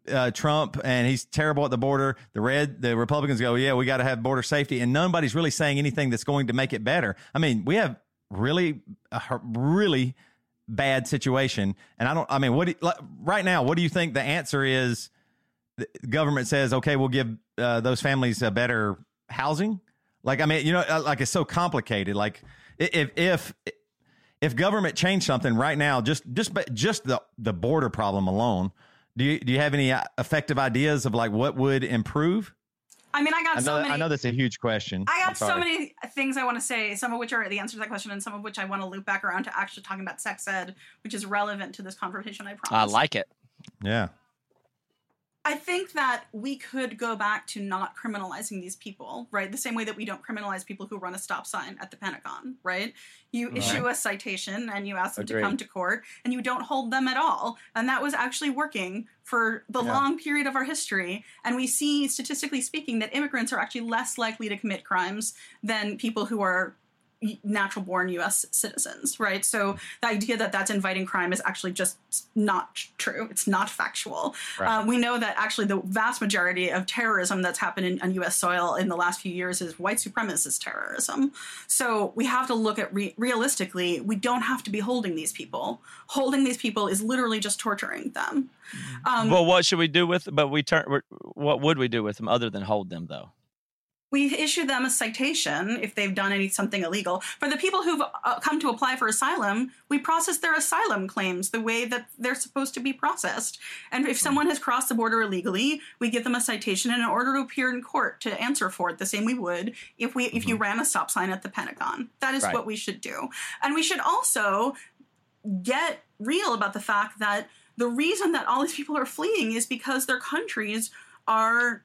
uh, Trump and he's terrible at the border. The red, the Republicans go, yeah, we got to have border safety, and nobody's really saying anything that's going to make it better. I mean, we have really, a really bad situation, and I don't. I mean, what do like, right now? What do you think the answer is? The government says, okay, we'll give uh, those families a better housing. Like I mean, you know, uh, like it's so complicated. Like if if if government changed something right now, just just just the the border problem alone, do you do you have any uh, effective ideas of like what would improve?
I mean, I got
I know,
so many.
I know that's a huge question.
I got so many things I want to say. Some of which are the answer to that question, and some of which I want to loop back around to actually talking about sex ed, which is relevant to this conversation. I promise.
I like it.
Yeah.
I think that we could go back to not criminalizing these people, right? The same way that we don't criminalize people who run a stop sign at the Pentagon, right? You right. issue a citation and you ask them Agreed. to come to court and you don't hold them at all. And that was actually working for the yeah. long period of our history. And we see, statistically speaking, that immigrants are actually less likely to commit crimes than people who are natural born US citizens, right? So the idea that that's inviting crime is actually just not true. It's not factual. Right. Uh, we know that actually the vast majority of terrorism that's happened in, on US soil in the last few years is white supremacist terrorism. So we have to look at re- realistically, we don't have to be holding these people. Holding these people is literally just torturing them.
Um, well, what should we do with, but we turn, what would we do with them other than hold them though?
We issue them a citation if they've done any something illegal. For the people who've uh, come to apply for asylum, we process their asylum claims the way that they're supposed to be processed. And if someone has crossed the border illegally, we give them a citation and an order to appear in court to answer for it the same we would if we if you mm-hmm. ran a stop sign at the Pentagon. That is right. what we should do. And we should also get real about the fact that the reason that all these people are fleeing is because their countries are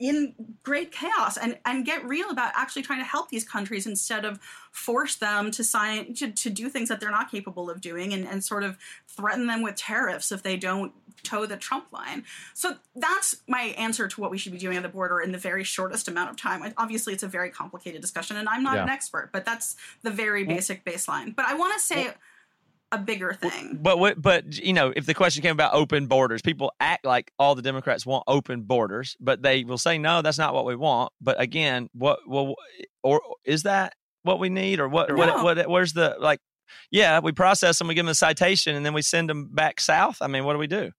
in great chaos and and get real about actually trying to help these countries instead of force them to sign to, to do things that they're not capable of doing and, and sort of threaten them with tariffs if they don't toe the Trump line. So that's my answer to what we should be doing at the border in the very shortest amount of time. Obviously, it's a very complicated discussion, and I'm not yeah. an expert, but that's the very mm. basic baseline. But I want to say a bigger thing.
But what, but you know, if the question came about open borders, people act like all the Democrats want open borders, but they will say no, that's not what we want. But again, what well or is that what we need or what no. what, what where's the like yeah, we process them, we give them a citation and then we send them back south. I mean, what do we do?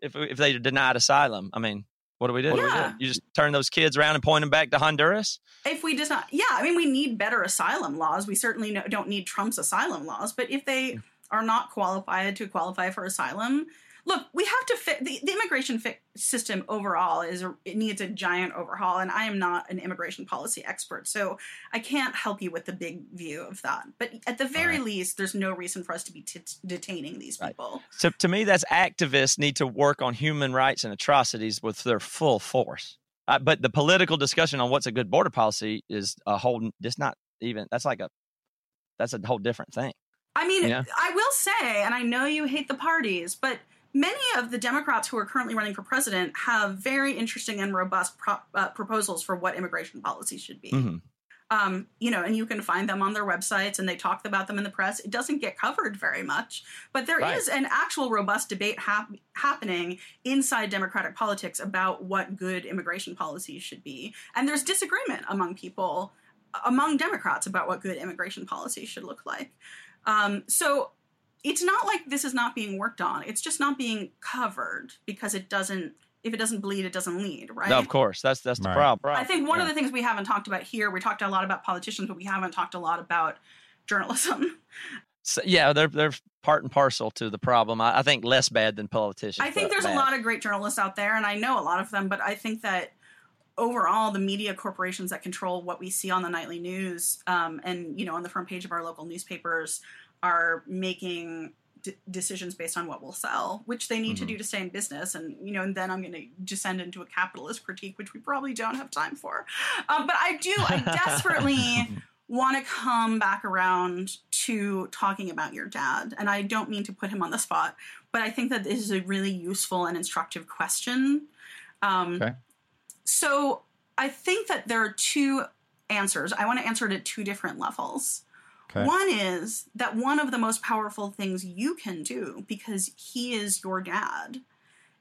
If if they denied asylum, I mean, what do we do? Yeah. Do we do? You just turn those kids around and point them back to Honduras?
If we just not, yeah, I mean, we need better asylum laws. We certainly don't need Trump's asylum laws, but if they hmm are not qualified to qualify for asylum. Look, we have to fit the, the immigration fi- system overall is a, it needs a giant overhaul, and I am not an immigration policy expert, so I can't help you with the big view of that. But at the very right. least, there's no reason for us to be t- detaining these people. Right.
So to me, that's activists need to work on human rights and atrocities with their full force. Uh, but the political discussion on what's a good border policy is a whole. It's not even. That's like a. That's a whole different thing.
I mean, yeah. I will say, and I know you hate the parties, but many of the Democrats who are currently running for president have very interesting and robust pro- uh, proposals for what immigration policy should be. Mm-hmm. Um, you know, and you can find them on their websites and they talk about them in the press. It doesn't get covered very much, but there right. is an actual robust debate hap- happening inside Democratic politics about what good immigration policy should be. And there's disagreement among people, among Democrats, about what good immigration policy should look like. Um, so it's not like this is not being worked on. It's just not being covered because it doesn't. If it doesn't bleed, it doesn't lead, right?
No, of course. That's that's the right. problem.
I think one yeah. of the things we haven't talked about here, we talked a lot about politicians, but we haven't talked a lot about journalism.
So, yeah, they're they're part and parcel to the problem. I, I think less bad than politicians.
I think there's bad. a lot of great journalists out there, and I know a lot of them. But I think that overall, the media corporations that control what we see on the nightly news um, and you know on the front page of our local newspapers are making d- decisions based on what will sell, which they need mm-hmm. to do to stay in business. And you know, and then I'm going to descend into a capitalist critique, which we probably don't have time for. Um, but I do, I *laughs* desperately. want to come back around to talking about your dad. And I don't mean to put him on the spot, but I think that this is a really useful and instructive question. Um, okay. So I think that there are two answers. I want to answer it at two different levels. Okay. One is that one of the most powerful things you can do because he is your dad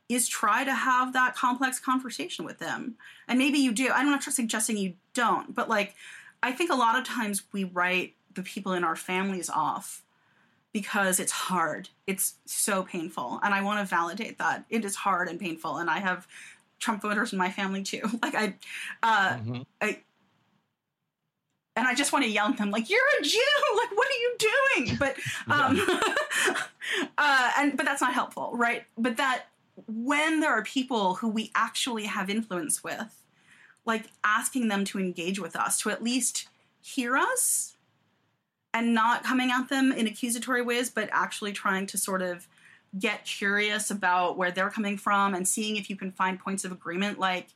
is try to have that complex conversation with them. And maybe you do. I'm not suggesting you don't, but like I think a lot of times we write the people in our families off because it's hard. It's so painful. And I want to validate that. It is hard and painful. And I have Trump voters in my family too. *laughs* Like I, uh, mm-hmm. I, and I just want to yell at them like, "You're a Jew! *laughs* Like, what are you doing?" But, um, *laughs* uh, and but that's not helpful, right? But that when there are people who we actually have influence with, like asking them to engage with us, to at least hear us, and not coming at them in accusatory ways, but actually trying to sort of get curious about where they're coming from and seeing if you can find points of agreement like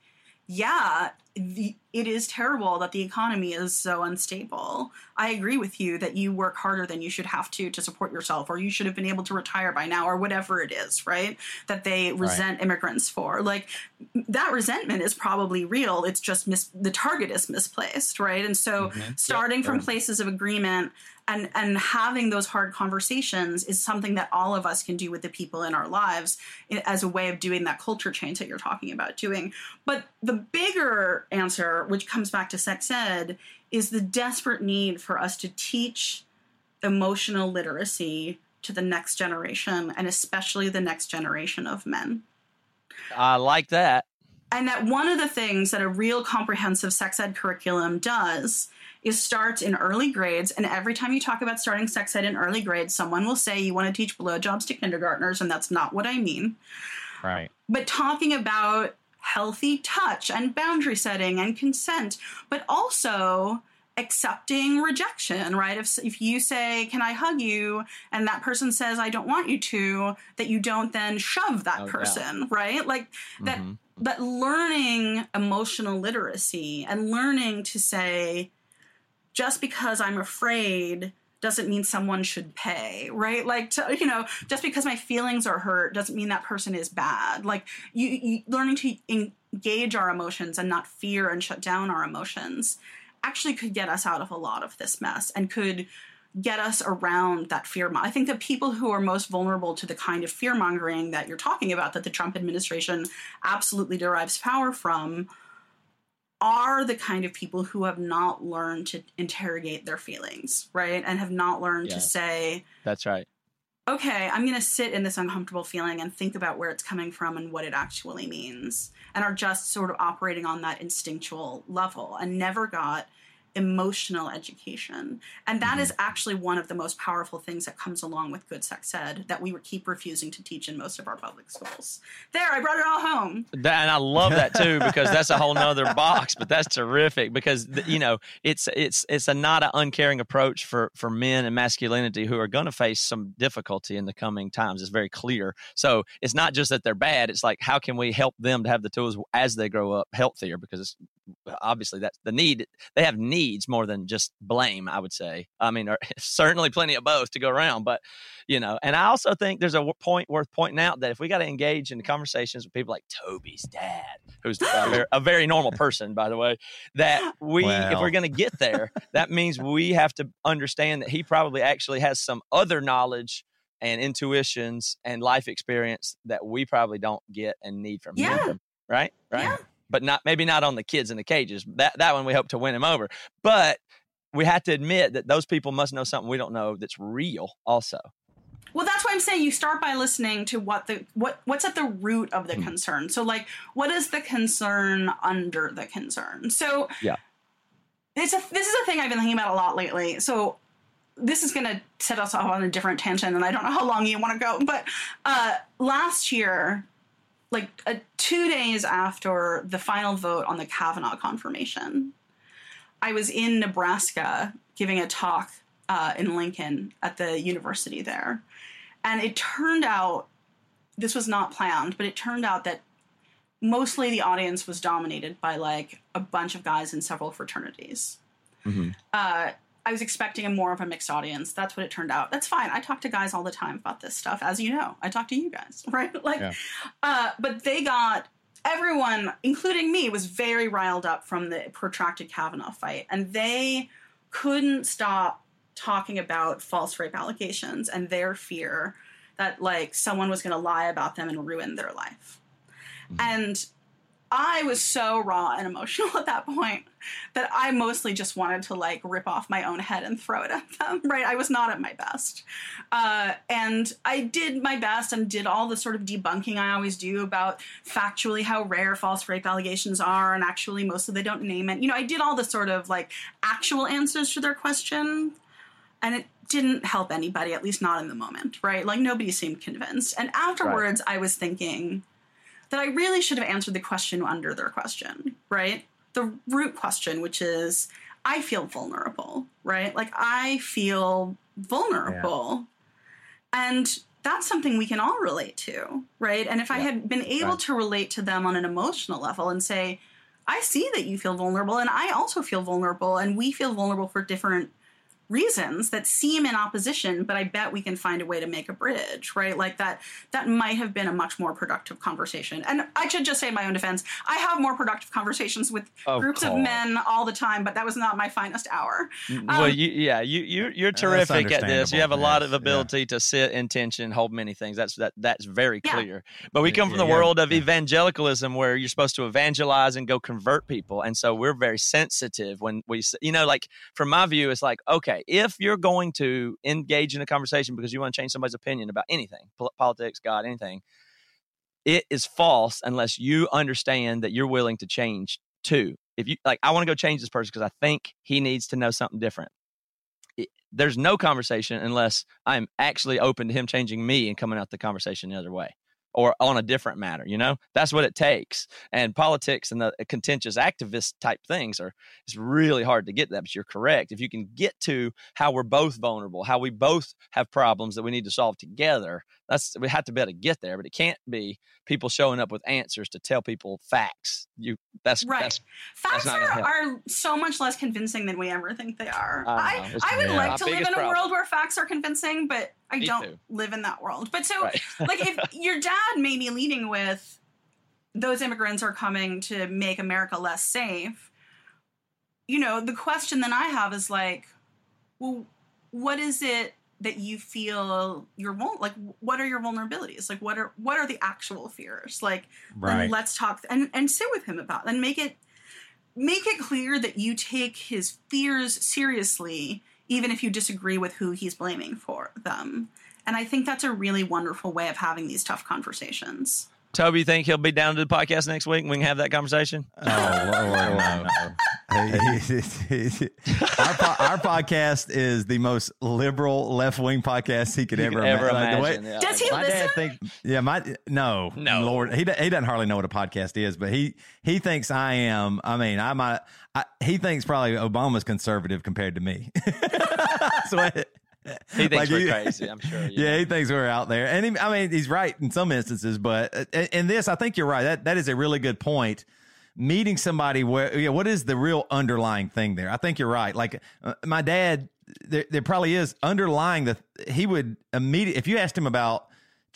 yeah the, it is terrible that the economy is so unstable. I agree with you that you work harder than you should have to to support yourself, or you should have been able to retire by now, or whatever it is, right? That they resent right. immigrants for. Like that resentment is probably real. It's just mis- the target is misplaced, right? And so, mm-hmm. starting from places of agreement and and having those hard conversations is something that all of us can do with the people in our lives as a way of doing that culture change that you're talking about doing but the bigger answer which comes back to sex ed is the desperate need for us to teach emotional literacy to the next generation and especially the next generation of men
i like that
and that one of the things that a real comprehensive sex ed curriculum does is starts in early grades. And every time you talk about starting sex ed in early grades, someone will say you want to teach blowjobs to kindergartners, and that's not what I mean.
Right.
But talking about healthy touch and boundary setting and consent, but also accepting rejection, right? If, if you say, Can I hug you? and that person says, I don't want you to, that you don't then shove that oh, person, yeah. right? Like that. Mm-hmm. But learning emotional literacy and learning to say, just because I'm afraid doesn't mean someone should pay, right? Like, to, you know, just because my feelings are hurt doesn't mean that person is bad. Like, you, you learning to engage our emotions and not fear and shut down our emotions actually could get us out of a lot of this mess and could get us around that fear. I think the people who are most vulnerable to the kind of fear mongering that you're talking about, that the Trump administration absolutely derives power from, are the kind of people who have not learned to interrogate their feelings, right? And have not learned yeah. to say,
That's right.
Okay, I'm going to sit in this uncomfortable feeling and think about where it's coming from and what it actually means. And are just sort of operating on that instinctual level and never got emotional education. And that mm-hmm. is actually one of the most powerful things that comes along with good sex ed that we keep refusing to teach in most of our public schools. There, I brought it all home.
That, and I love that too because that's a whole nother box, but that's terrific because you know it's it's it's a not an uncaring approach for for men and masculinity who are going to face some difficulty in the coming times. It's very clear. So it's not just that they're bad. It's like how can we help them to have the tools as they grow up healthier because obviously that's the need. They have needs more than just blame. I would say. I mean, *laughs* certainly plenty of both to go around, but you know. And I also think there's a point worth pointing out that if we got to engage in conversations with people like Toby's dad, who's a, *laughs* very, a very normal person, by the way, that we, well. if we're going to get there, that means *laughs* we have to understand that he probably actually has some other knowledge and intuitions and life experience that we probably don't get and need from
yeah.
him. Right? Right.
Yeah
but not maybe not on the kids in the cages. That that one we hope to win him over. But we have to admit that those people must know something we don't know that's real also.
Well, that's why I'm saying you start by listening to what the what what's at the root of the mm. concern. So like what is the concern under the concern? So
Yeah.
It's a this is a thing I've been thinking about a lot lately. So this is going to set us off on a different tangent and I don't know how long you want to go, but uh last year like uh, two days after the final vote on the Kavanaugh confirmation, I was in Nebraska giving a talk uh, in Lincoln at the university there. And it turned out, this was not planned, but it turned out that mostly the audience was dominated by like a bunch of guys in several fraternities. Mm-hmm. Uh, I was expecting a more of a mixed audience. That's what it turned out. That's fine. I talk to guys all the time about this stuff, as you know. I talk to you guys, *laughs* right? Like, yeah. uh, but they got everyone, including me, was very riled up from the protracted Kavanaugh fight, and they couldn't stop talking about false rape allegations and their fear that like someone was going to lie about them and ruin their life. Mm-hmm. And I was so raw and emotional *laughs* at that point that I mostly just wanted to like rip off my own head and throw it at them, *laughs* right? I was not at my best. Uh, and I did my best and did all the sort of debunking I always do about factually how rare false rape allegations are and actually mostly they don't name it. You know, I did all the sort of like actual answers to their question and it didn't help anybody, at least not in the moment, right? Like nobody seemed convinced. And afterwards, right. I was thinking, that I really should have answered the question under their question, right? The root question, which is, I feel vulnerable, right? Like I feel vulnerable. Yeah. And that's something we can all relate to, right? And if yeah. I had been able right. to relate to them on an emotional level and say, I see that you feel vulnerable, and I also feel vulnerable, and we feel vulnerable for different reasons that seem in opposition but i bet we can find a way to make a bridge right? Like that that might have been a much more productive conversation. And i should just say in my own defense i have more productive conversations with of groups course. of men all the time but that was not my finest hour.
Um, well you, yeah you, you you're terrific at this. you have a lot of ability yeah. to sit in tension hold many things. That's that that's very clear. Yeah. but we come from the yeah, world of evangelicalism where you're supposed to evangelize and go convert people. And so we're very sensitive when we you know like from my view it's like okay okay, if you're going to engage in a conversation because you want to change somebody's opinion about anything, politics, God, anything, it is false unless you understand that you're willing to change too. If you like, I want to go change this person because I think he needs to know something different. It, there's no conversation unless I'm actually open to him changing me and coming out the conversation the other way or on a different matter you know? That's what it takes. And politics and the uh, contentious activist type things are it's really hard to get that but you're correct. If you can get to how we're both vulnerable how we both have problems that we need to solve together that's we have to be able to get there but it can't be people showing up with answers to tell people facts. You that's
right.
that's,
facts
that's
are, are, so much less convincing than we ever think they are. I, I would yeah, like to live in a problem. world where facts are convincing but i Me don't too. live in that world. But so right. like if *laughs* your dad may be leading with those immigrants are coming to make america less safe. You know the question then i have is like well what is it that you feel you're like what are your vulnerabilities? Like what are what are the actual fears? Like right. let's talk and and sit with him about and make it make it clear that you take his fears seriously even if you disagree with who he's blaming for them and i think that's a really wonderful way of having these tough conversations
Toby, you think he'll be down to the podcast next week? And we can have that conversation.
Oh Lord, no! our, po- our podcast is the most liberal left wing podcast he could ever,
ever imagine. Like
way, yeah. Does he my listen? Dad think,
yeah, my no, no, Lord, he he doesn't hardly know what a podcast is, but he he thinks I am. I mean, I might. I, he thinks probably Obama's conservative compared to me. *laughs*
so he thinks like we're he, *laughs* crazy. I'm sure.
Yeah. yeah. he thinks we're out there, and he, I mean, he's right in some instances, but uh, in this, I think you're right. That that is a really good point. Meeting somebody where, yeah, what is the real underlying thing there? I think you're right. Like uh, my dad, there, there probably is underlying the. He would immediately, if you asked him about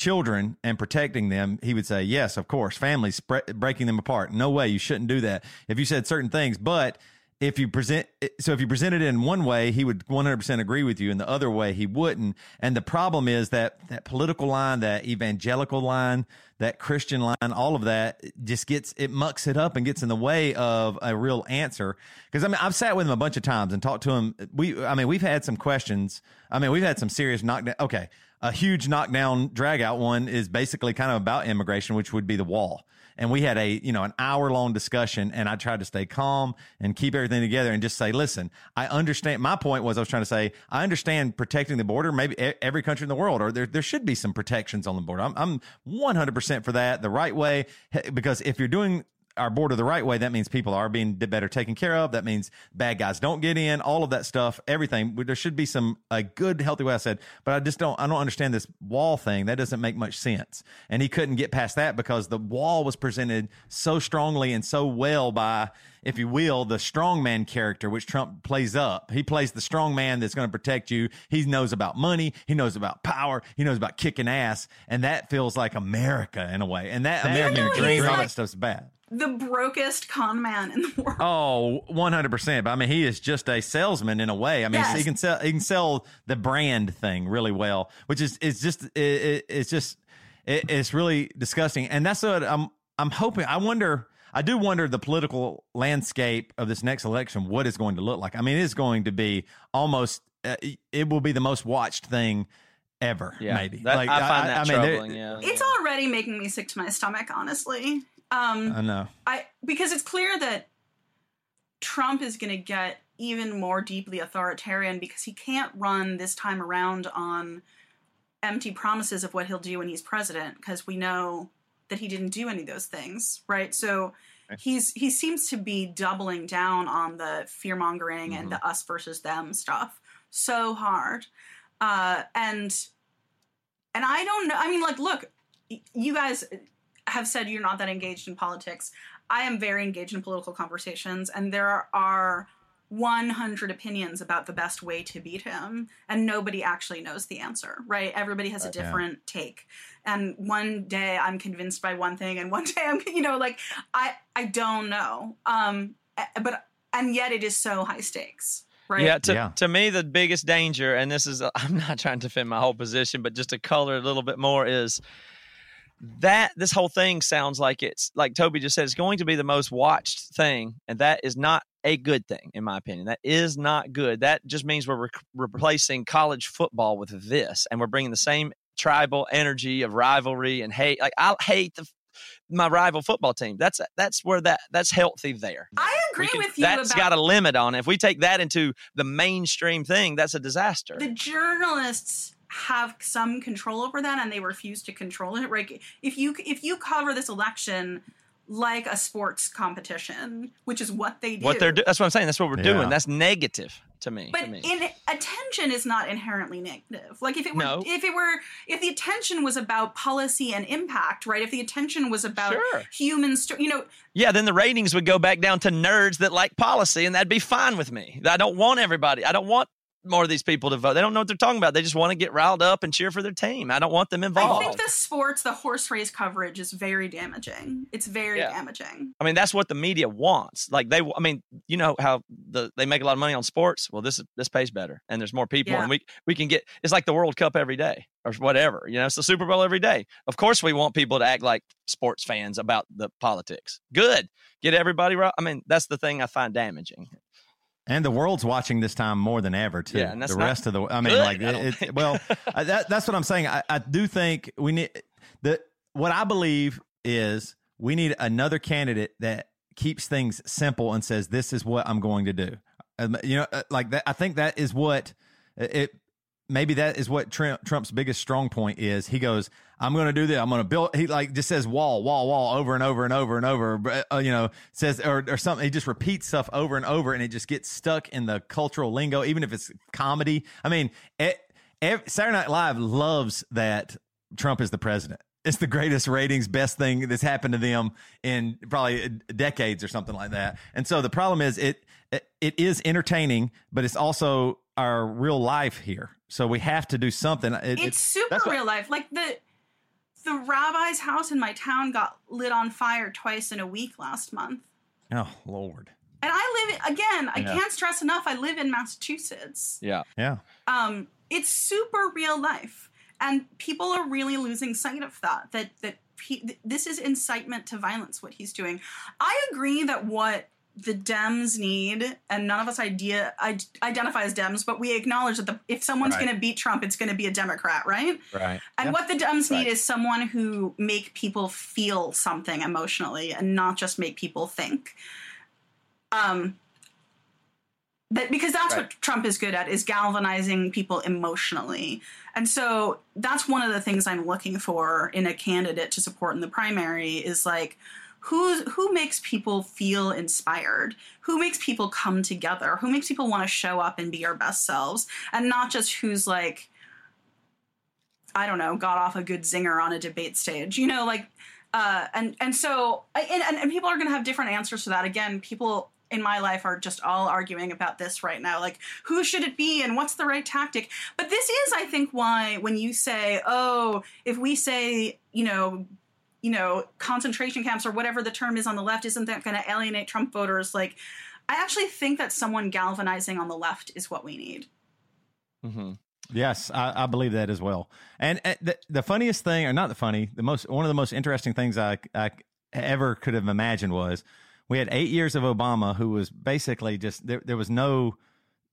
children and protecting them, he would say, yes, of course, families breaking them apart. No way, you shouldn't do that. If you said certain things, but if you present so if you present it in one way he would 100% agree with you and the other way he wouldn't. And the problem is that that political line that evangelical line that christian line all of that just gets it mucks it up and gets in the way of a real answer. Because i mean i've sat with him a bunch of times and talked to him. We i mean we've had some questions. I mean we've had some serious knockdown okay a huge knockdown drag out one is basically kind of about immigration which would be the wall and we had a you know an hour long discussion and i tried to stay calm and keep everything together and just say listen i understand my point was i was trying to say i understand protecting the border. Maybe every country in the world or there, there should be some protections on the border. I'm, I'm 100% for that the right way because if you're doing our border the right way, that means people are being better taken care of. That means bad guys don't get in. All of that stuff, everything. There should be some a good, healthy way. I said, but I just don't. I don't understand this wall thing. That doesn't make much sense. And he couldn't get past that because the wall was presented so strongly and so well by, if you will, the strongman character, which Trump plays up. He plays the strong man that's going to protect you. He knows about money. He knows about power. He knows about kicking ass, and that feels like America in a way. And that American dream, all that stuff's bad
the brokest con man in the *laughs* world. Oh,
100%. But I mean, he is just a salesman in a way. I mean, yes. he can sell he can sell the brand thing really well, which is it's just it, it, it's just it, it's really disgusting. And that's what I'm I'm hoping I wonder I do wonder the political landscape of this next election what is going to look like. I mean, it is going to be almost uh, it will be the most watched thing ever, yeah, maybe.
That, like, I find that I, I troubling. Mean, yeah,
it's already making me sick to my stomach, honestly. Um,
I know.
I because it's clear that Trump is going to get even more deeply authoritarian because he can't run this time around on empty promises of what he'll do when he's president because we know that he didn't do any of those things, right? So he's he seems to be doubling down on the fear mongering mm-hmm. and the us versus them stuff so hard, uh, and and I don't know. I mean, like, look, you guys have said you're not that engaged in politics. I am very engaged in political conversations, and there are 100 opinions about the best way to beat him and nobody actually knows the answer right everybody has a different yeah. take and one day i'm convinced by one thing and one *laughs* day i'm you know like i i don't know um but and yet it is so high stakes Right.
Yeah, to, yeah. to me, the biggest danger, and this is, I'm not trying to defend my whole position, but just to color a little bit more, is that this whole thing sounds like it's like Toby just said, it's going to be the most watched thing, and that is not a good thing, in my opinion. That is not good. That just means we're re- replacing college football with this, and we're bringing the same tribal energy of rivalry and hate. Like I hate the my rival football team. That's that's where that that's healthy there.
I agree can, with you.
That's got a limit on it. If we take that into the mainstream thing, that's a disaster.
The journalists have some control over that and they refuse to control it right if you if you cover this election like a sports competition, which is what they do.
What they're do- that's what I'm saying. That's what we're yeah. doing. That's negative to me.
But
to me.
in attention is not inherently negative. Like if it were, no. if it were, if the attention was about policy and impact, right? If the attention was about sure. humans, you know.
Yeah, then the ratings would go back down to nerds that like policy, and that'd be fine with me. I don't want everybody. I don't want more of these people to vote. They don't know what they're talking about. They just want to get riled up and cheer for their team. I don't want them involved.
I think the sports, the horse race coverage is very damaging. It's very yeah. damaging.
I mean, that's what the media wants. Like they, I mean, you know how the they make a lot of money on sports. Well, this this pays better, and there's more people, yeah. and we we can get. It's like the World Cup every day or whatever. You know, it's the Super Bowl every day. Of course, we want people to act like sports fans about the politics. Good, get everybody right. I mean, that's the thing I find damaging.
And the world's watching this time more than ever too.
Yeah, and that's
the rest of the. I mean,
good,
like,
I
it, well, *laughs* that, that's what I'm saying. I, I do think we need the. What I believe is we need another candidate that keeps things simple and says, "This is what I'm going to do." You know, uh, like that. I think that is what it maybe that is what Trump, Trump's biggest strong point is. He goes, "I'm going to do this. I'm going to build." He like just says wall, wall, wall over and over and over and over. Uh, you know, says or or something. He just repeats stuff over and over, and it just gets stuck in the cultural lingo, even if it's comedy. I mean, it, Saturday Night Live loves that Trump is the president. It's the greatest ratings, best thing that's happened to them in probably decades or something like that. And so the problem is it it, it is entertaining, but it's also our real life here. So we have to do something.
It, it's, it's super real life. Like the the rabbi's house in my town got lit on fire twice in a week last month.
Oh Lord.
And I live again, I yeah. can't stress enough, I live in Massachusetts.
Yeah.
Yeah.
Um, it's super real life. And people are really losing sight of that. That that he, this is incitement to violence what he's doing. I agree that what the Dems need, and none of us idea identify as Dems, but we acknowledge that the, if someone's right. going to beat Trump, it's going to be a Democrat, right?
Right.
And yeah. what the Dems right. need is someone who make people feel something emotionally, and not just make people think. Um, that because that's right. what Trump is good at is galvanizing people emotionally. And so that's one of the things I'm looking for in a candidate to support in the primary is like who who makes people feel inspired? Who makes people come together? Who makes people want to show up and be our best selves? And not just who's like i don't know got off a good zinger on a debate stage you know like uh, and and so and, and people are going to have different answers to that. Again people in my life are just all arguing about this right now like who should it be and what's the right tactic? But this is i think why when you say oh if we say you know you know, concentration camps or whatever the term is on the left, isn't that going to alienate Trump voters? Like, I actually think that someone galvanizing on the left is what we need.
Mm-hmm. Yes, I, I, believe that as well. And uh, the, the funniest thing, or not the funny, the most one of the most interesting things I, I ever could have imagined was we had eight years of Obama, who was basically just there. There was no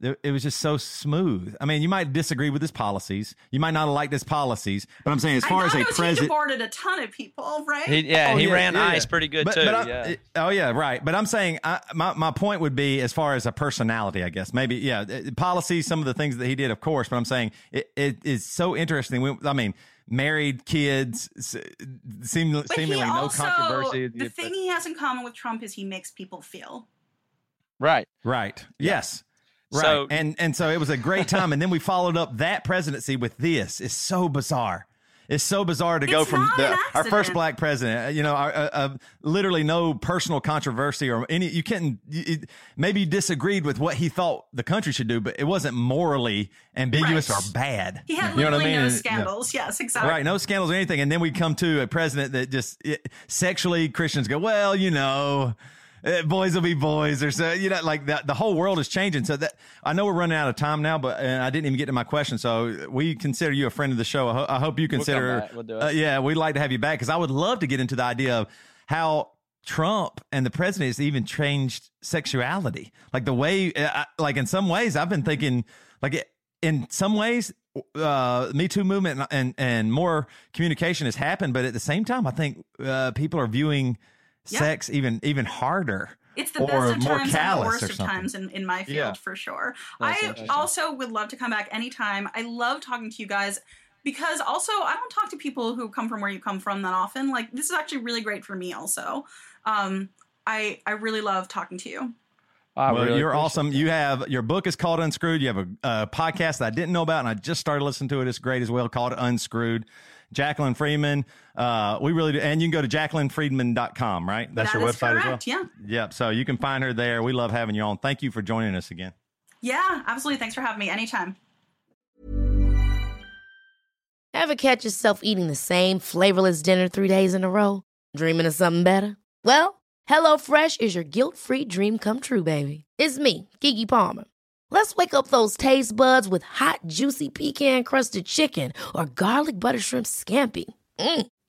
it was just so smooth. I mean, you might disagree with his policies. You might not like his policies, but I'm saying as far as a president, he
deported a ton of people, right?
He, yeah, oh, he yeah, ran yeah, ICE yeah. pretty good
but,
too.
But
yeah.
Oh yeah, right. But I'm saying I, my my point would be as far as a personality, I guess maybe yeah, policies, some of the things that he did, of course. But I'm saying it, it is so interesting. We, I mean married kids, seem, seemingly also, no controversy.
The thing he has in common with Trump is he makes people feel.
Right.
Right. Yes. Right. So, and and so it was a great time. and then we followed up that presidency with this. It's so bizarre. it's so bizarre to
it's
go from the, our first black president. You know, our, uh, uh, literally no personal controversy or any. You can't. It, maybe you disagreed with what he thought the country should do, but it wasn't morally ambiguous right. or bad.
He had you know what I mean? no scandals. yes, exactly.
Right, no scandals or anything. And then we come to a president that just it, sexually Christians go, well, you know boys will be boys or so you know like that the whole world is changing. So that i know we're running out of time now but i didn't even get to my question. So we consider you a friend of the show. I, ho- I hope you consider we'll we'll uh, yeah we'd like to have you back because i would love to get into the idea of how trump and the president has even changed sexuality. Like the way uh, like in some ways i've been thinking like in some ways uh, Me Too movement and, and, and more communication has happened, but at the same time, I think uh, people are viewing yep. sex even even harder.
It's the best of times and the worst of times in, in my field yeah. for sure. That's I also would love to come back anytime. I love talking to you guys because also I don't talk to people who come from where you come from that often. Like this is actually really great for me also. Um, I I really love talking to you.
well, really you're awesome. That. You have your book is called Unscrewed. You have a, a, podcast that I didn't know about, and I just started listening to it. It's great as well, called Unscrewed. Jaclyn Friedman. Uh, we really do. And you can go to jaclynfriedman.com, right?
That's that your website correct, as well?
Yeah. Yep. So you can find her there. We love having you on. Thank you for joining us again.
Yeah, absolutely. Thanks for having me anytime.
Ever catch yourself eating the same flavorless dinner three days in a row? Dreaming of something better? Well, HelloFresh is your guilt free dream come true, baby. It's me, Keke Palmer. Let's wake up those taste buds with hot, juicy pecan crusted chicken or garlic butter shrimp scampi. Mm.